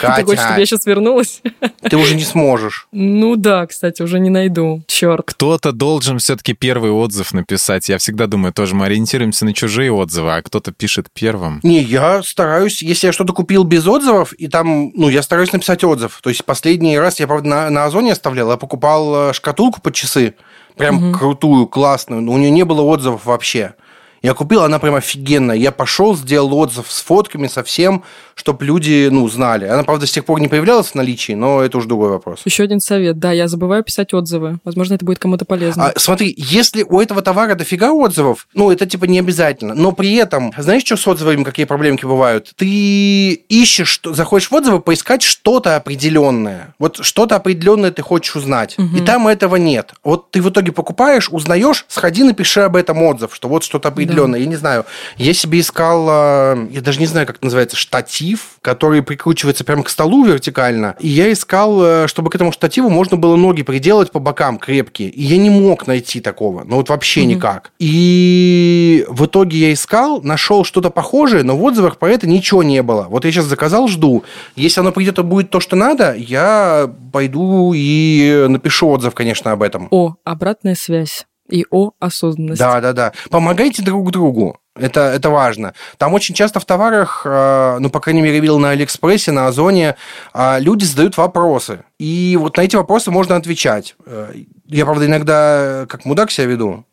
Катя. Ты хочешь, чтобы я сейчас вернулась? Ты уже не сможешь. Ну да, кстати, уже не найду. Черт. Кто-то должен все-таки первый отзыв написать. Я всегда думаю, тоже мы ориентируемся на чужие отзывы, а кто-то пишет первым. Не, я стараюсь, если я что-то купил без отзывов, и там, ну, я стараюсь написать отзыв. То есть последний раз я, правда, на, на Озоне оставлял, я покупал э, шкатулку под часы, прям угу. крутую, классную, но у нее не было отзывов вообще. Я купил, она прям офигенная. Я пошел, сделал отзыв с фотками, со всем, чтобы люди, ну, знали. Она, правда, с тех пор не появлялась в наличии, но это уже другой вопрос. Еще один совет. Да, я забываю писать отзывы. Возможно, это будет кому-то полезно. А, смотри, если у этого товара дофига отзывов, ну, это типа не обязательно. Но при этом, знаешь, что с отзывами, какие проблемки бывают? Ты ищешь, заходишь в отзывы, поискать что-то определенное. Вот что-то определенное ты хочешь узнать. Угу. И там этого нет. Вот ты в итоге покупаешь, узнаешь, сходи, напиши об этом отзыв, что вот что-то определенное определенно. Да. Я не знаю. Я себе искал, а, я даже не знаю, как это называется, штатив, который прикручивается прямо к столу вертикально. И я искал, э, чтобы к этому штативу можно было ноги приделать по бокам крепкие. И я не мог найти такого. Ну вот вообще угу. никак. И в итоге я искал, нашел что-то похожее, но в отзывах про это ничего не было. Вот я сейчас заказал, жду. Если оно придет и будет то, что надо, я пойду и напишу отзыв, конечно, об этом. О, обратная связь и о осознанности. Да, да, да. Помогайте друг другу. Это, это важно. Там очень часто в товарах, э, ну, по крайней мере, видел на Алиэкспрессе, на Озоне, э, люди задают вопросы. И вот на эти вопросы можно отвечать. Э, я, правда, иногда как мудак себя веду.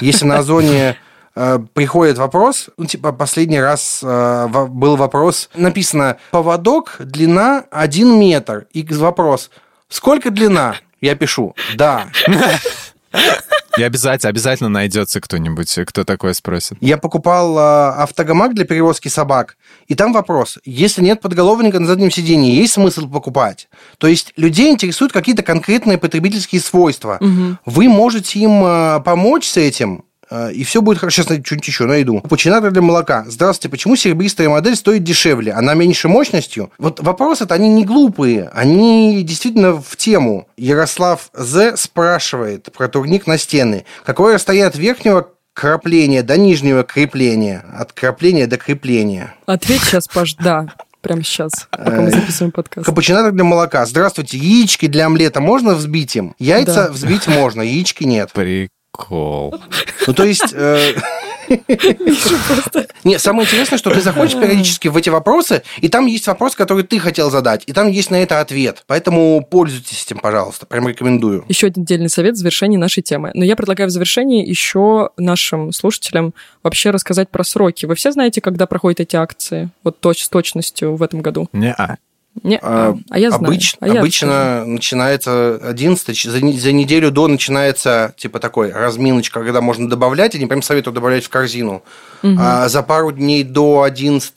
Если на Озоне приходит вопрос, ну, типа, последний раз был вопрос, написано, поводок, длина 1 метр. И вопрос, сколько длина? Я пишу, да. И обязательно, обязательно найдется кто-нибудь, кто такое спросит. Я покупал э, автогамак для перевозки собак, и там вопрос, если нет подголовника на заднем сидении, есть смысл покупать? То есть людей интересуют какие-то конкретные потребительские свойства. Угу. Вы можете им э, помочь с этим, и все будет хорошо. Сейчас что-нибудь еще найду. Капучинатор для молока. Здравствуйте, почему серебристая модель стоит дешевле? Она меньше мощностью? Вот вопросы-то, они не глупые. Они действительно в тему. Ярослав З. спрашивает про турник на стены. Какое расстояние от верхнего крапления до нижнего крепления? От крапления до крепления. Ответь сейчас, Паш, да. Прямо сейчас, пока мы э, записываем подкаст. Капучинатор для молока. Здравствуйте, яички для омлета можно взбить им? Яйца да. взбить можно, яички нет. Прикол. Ну, то есть... Э, не, самое интересное, что ты заходишь периодически в эти вопросы, и там есть вопрос, который ты хотел задать, и там есть на это ответ. Поэтому пользуйтесь этим, пожалуйста. Прям рекомендую. Еще один отдельный совет в завершении нашей темы. Но я предлагаю в завершении еще нашим слушателям вообще рассказать про сроки. Вы все знаете, когда проходят эти акции? Вот точ с точностью в этом году? Не, не, а, а я знаю. Обыч, а обычно я начинается 11 за, за неделю до начинается типа такой разминочка, когда можно добавлять, они прям советуют добавлять в корзину. Угу. А за пару дней до 11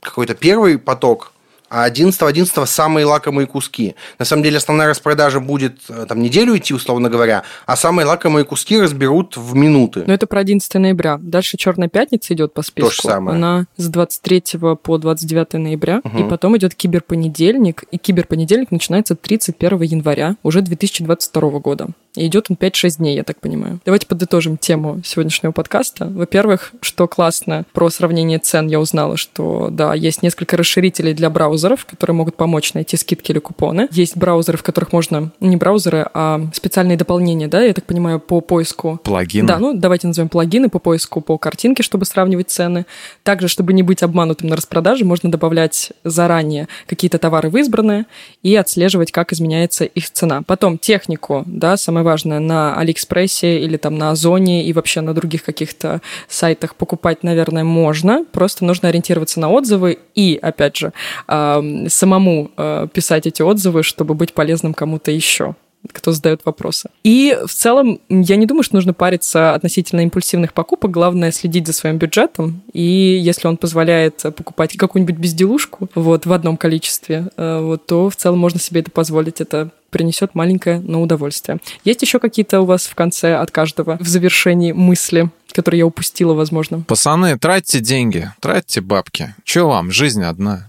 какой-то первый поток а 11 11 самые лакомые куски. На самом деле основная распродажа будет э, там неделю идти, условно говоря, а самые лакомые куски разберут в минуты. Но это про 11 ноября. Дальше Черная пятница идет по списку. То же самое. Она с 23 по 29 ноября, угу. и потом идет киберпонедельник, и киберпонедельник начинается 31 января уже 2022 года. И идет он 5-6 дней, я так понимаю. Давайте подытожим тему сегодняшнего подкаста. Во-первых, что классно, про сравнение цен я узнала, что, да, есть несколько расширителей для браузеров, которые могут помочь найти скидки или купоны. Есть браузеры, в которых можно, не браузеры, а специальные дополнения, да, я так понимаю, по поиску. Плагины. Да, ну, давайте назовем плагины по поиску по картинке, чтобы сравнивать цены. Также, чтобы не быть обманутым на распродаже, можно добавлять заранее какие-то товары в избранное и отслеживать, как изменяется их цена. Потом технику, да, самое важное, на Алиэкспрессе или там на Озоне и вообще на других каких-то сайтах покупать, наверное, можно. Просто нужно ориентироваться на отзывы и, опять же, самому э, писать эти отзывы, чтобы быть полезным кому-то еще кто задает вопросы. И в целом, я не думаю, что нужно париться относительно импульсивных покупок. Главное следить за своим бюджетом. И если он позволяет покупать какую-нибудь безделушку вот, в одном количестве, э, вот, то в целом можно себе это позволить. Это принесет маленькое, но удовольствие. Есть еще какие-то у вас в конце от каждого в завершении мысли, которые я упустила, возможно? Пацаны, тратьте деньги, тратьте бабки. Че вам, жизнь одна.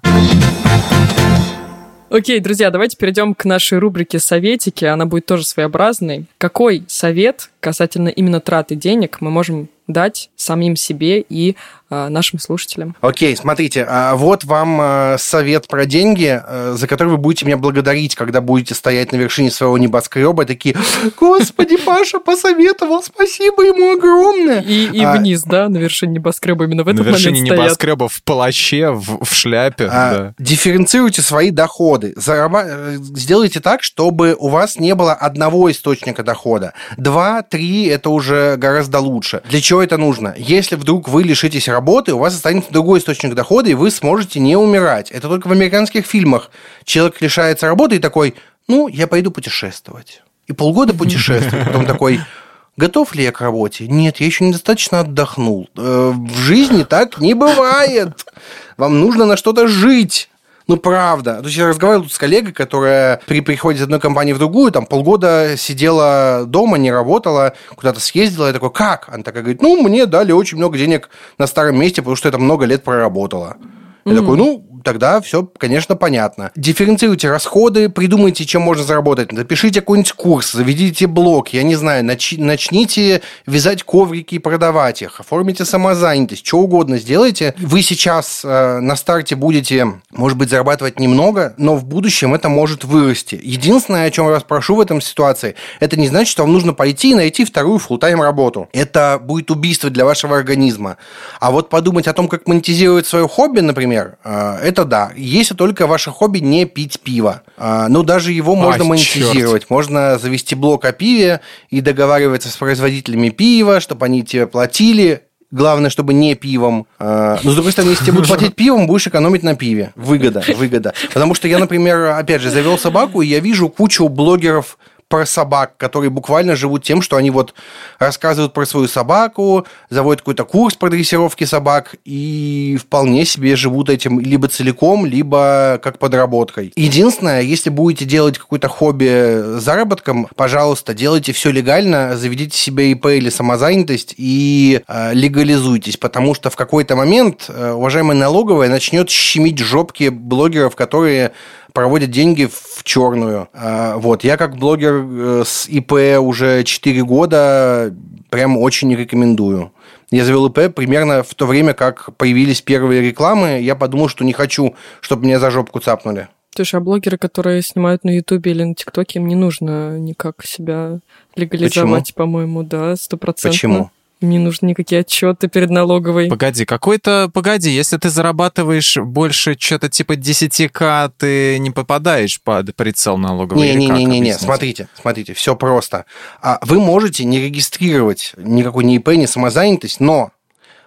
Окей, друзья, давайте перейдем к нашей рубрике «Советики». Она будет тоже своеобразной. Какой совет касательно именно траты денег мы можем дать самим себе и нашим слушателям. Окей, смотрите, а вот вам э, совет про деньги, э, за который вы будете меня благодарить, когда будете стоять на вершине своего небоскреба, такие, господи, Паша посоветовал, спасибо ему огромное. И, и а, вниз, да, на вершине небоскреба именно в этот на вершине момент небоскреба в плаще, в, в шляпе. А, да. Дифференцируйте свои доходы. Зараба... Сделайте так, чтобы у вас не было одного источника дохода. Два, три – это уже гораздо лучше. Для чего это нужно? Если вдруг вы лишитесь работы, у вас останется другой источник дохода, и вы сможете не умирать. Это только в американских фильмах. Человек лишается работы и такой, ну, я пойду путешествовать. И полгода путешествует. Потом такой, готов ли я к работе? Нет, я еще недостаточно отдохнул. Э, в жизни так не бывает. Вам нужно на что-то жить. Ну, правда. То есть я разговаривал тут с коллегой, которая при приходе из одной компании в другую, там полгода сидела дома, не работала, куда-то съездила. Я такой, как? Она такая говорит, ну, мне дали очень много денег на старом месте, потому что это много лет проработала. Я mm-hmm. такой, ну, тогда все, конечно, понятно. Дифференцируйте расходы, придумайте, чем можно заработать. Запишите какой-нибудь курс, заведите блог, я не знаю, нач- начните вязать коврики и продавать их, оформите самозанятость, что угодно сделайте. Вы сейчас э, на старте будете, может быть, зарабатывать немного, но в будущем это может вырасти. Единственное, о чем я вас прошу в этом ситуации, это не значит, что вам нужно пойти и найти вторую full-time работу. Это будет убийство для вашего организма. А вот подумать о том, как монетизировать свое хобби, например, э, это да. Если только ваше хобби не пить пиво. А, ну, даже его можно Ай, монетизировать. Черт. Можно завести блок о пиве и договариваться с производителями пива, чтобы они тебе платили. Главное, чтобы не пивом. А, но, с другой стороны, если тебе будут платить пивом, будешь экономить на пиве. Выгода, выгода. Потому что я, например, опять же, завел собаку, и я вижу кучу блогеров про собак, которые буквально живут тем, что они вот рассказывают про свою собаку, заводят какой-то курс по дрессировке собак и вполне себе живут этим либо целиком, либо как подработкой. Единственное, если будете делать какое-то хобби заработком, пожалуйста, делайте все легально, заведите себе ИП или самозанятость и э, легализуйтесь, потому что в какой-то момент э, уважаемая налоговая начнет щемить жопки блогеров, которые проводят деньги в черную. А, вот, я как блогер э, с ИП уже 4 года прям очень не рекомендую. Я завел ИП примерно в то время, как появились первые рекламы. Я подумал, что не хочу, чтобы меня за жопку цапнули. Слушай, а блогеры, которые снимают на Ютубе или на ТикТоке, им не нужно никак себя легализовать, по-моему, да, стопроцентно. Почему? Не нужны никакие отчеты перед налоговой. Погоди, какой-то... Погоди, если ты зарабатываешь больше что-то типа 10к, ты не попадаешь под прицел налоговой? Не-не-не, смотрите, смотрите, все просто. А вы можете не регистрировать никакой ни ИП, ни самозанятость, но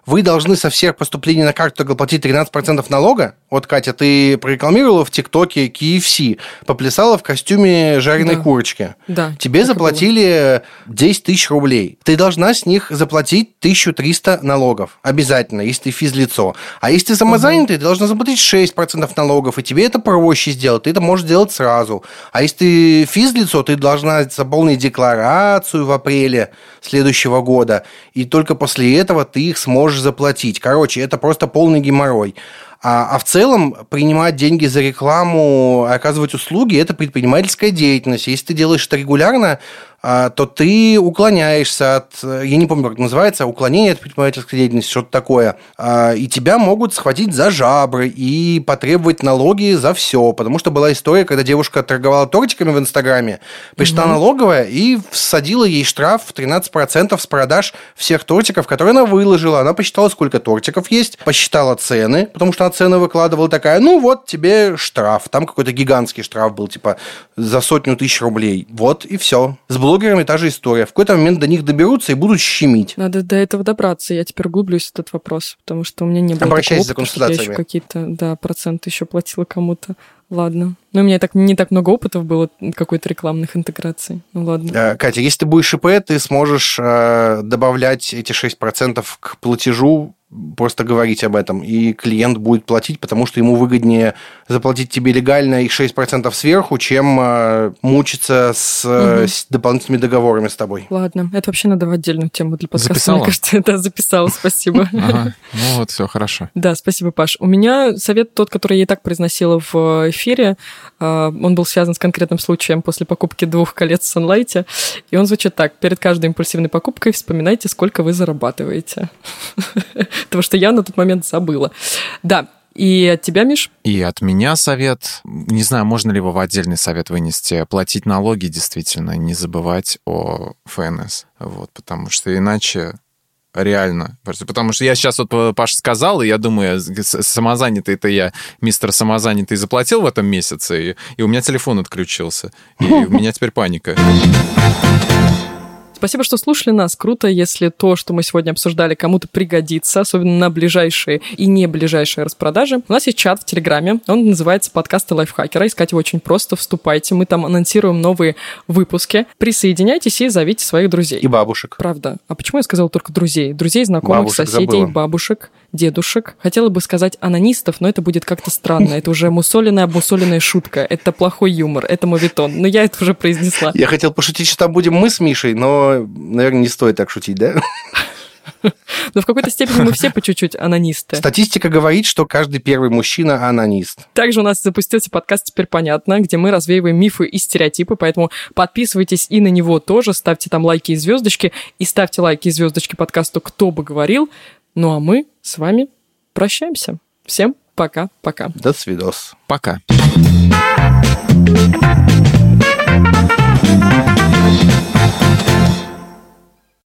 вы должны со всех поступлений на карту платить 13% налога. Вот, Катя, ты прорекламировала в ТикТоке KFC, поплясала в костюме жареной да. курочки. Да. Тебе заплатили 10 тысяч рублей. Ты должна с них заплатить 1300 налогов. Обязательно, если ты физлицо. А если ты самозанятый, угу. ты должна заплатить 6% налогов, и тебе это проще сделать. Ты это можешь делать сразу. А если ты физлицо, ты должна заполнить декларацию в апреле следующего года, и только после этого ты их сможешь заплатить. Короче, это просто полный геморрой. А, а в целом принимать деньги за рекламу, оказывать услуги – это предпринимательская деятельность. Если ты делаешь это регулярно, то ты уклоняешься от, я не помню, как это называется, уклонение от предпринимательской деятельности, что-то такое, а, и тебя могут схватить за жабры и потребовать налоги за все, потому что была история, когда девушка торговала тортиками в Инстаграме, пришла угу. налоговая и всадила ей штраф в 13% с продаж всех тортиков, которые она выложила. Она посчитала, сколько тортиков есть, посчитала цены, потому что она цены выкладывала такая, ну вот тебе штраф, там какой-то гигантский штраф был, типа за сотню тысяч рублей, вот и все. С блогерами та же история. В какой-то момент до них доберутся и будут щемить. Надо до этого добраться. Я теперь углублюсь в этот вопрос, потому что у меня не было Обращайся такого за опыта, я еще какие-то, да, проценты еще платила кому-то. Ладно. Но у меня так не так много опытов было какой-то рекламных интеграций. Ну ладно. Э, Катя, если ты будешь ИП, ты сможешь э, добавлять эти 6% к платежу, просто говорить об этом, и клиент будет платить, потому что ему выгоднее заплатить тебе легально и 6% сверху, чем э, мучиться с, э, Мгм. с дополнительными договорами с тобой. Ладно. Это вообще надо в отдельную тему для подкаста. Записала? Мне кажется, да, записала. Спасибо. Ага. Ну вот, все хорошо. Да, спасибо, Паш. У меня совет тот, который я и так произносила в эфире. А, Он был связан с конкретным случаем после покупки двух колец в Sunlight. И он звучит так. Перед каждой импульсивной покупкой вспоминайте, сколько вы зарабатываете. Потому что я на тот момент забыла. Да, и от тебя, Миш? И от меня совет, не знаю, можно ли его в отдельный совет вынести, платить налоги действительно, не забывать о ФНС, вот, потому что иначе реально, потому что я сейчас вот э, Паша сказал, и я думаю, с- самозанятый-то я, мистер самозанятый, заплатил в этом месяце, и, и у меня телефон отключился, и у меня теперь паника. Спасибо, что слушали нас. Круто, если то, что мы сегодня обсуждали, кому-то пригодится, особенно на ближайшие и не ближайшие распродажи. У нас есть чат в Телеграме, он называется «Подкасты лайфхакера». Искать его очень просто, вступайте, мы там анонсируем новые выпуски. Присоединяйтесь и зовите своих друзей. И бабушек. Правда. А почему я сказала только друзей? Друзей, знакомых, Бабушек соседей, забыла. бабушек, дедушек. Хотела бы сказать анонистов, но это будет как-то странно. Это уже мусоленная, обмусоленная шутка. Это плохой юмор, это мовитон. Но я это уже произнесла. Я хотел пошутить, что там будем мы с Мишей, но, наверное, не стоит так шутить, да? Но в какой-то степени мы все по чуть-чуть анонисты. Статистика говорит, что каждый первый мужчина анонист. Также у нас запустился подкаст «Теперь понятно», где мы развеиваем мифы и стереотипы, поэтому подписывайтесь и на него тоже, ставьте там лайки и звездочки, и ставьте лайки и звездочки подкасту «Кто бы говорил». Ну а мы с вами прощаемся. Всем пока-пока. До свидос. Пока. Thank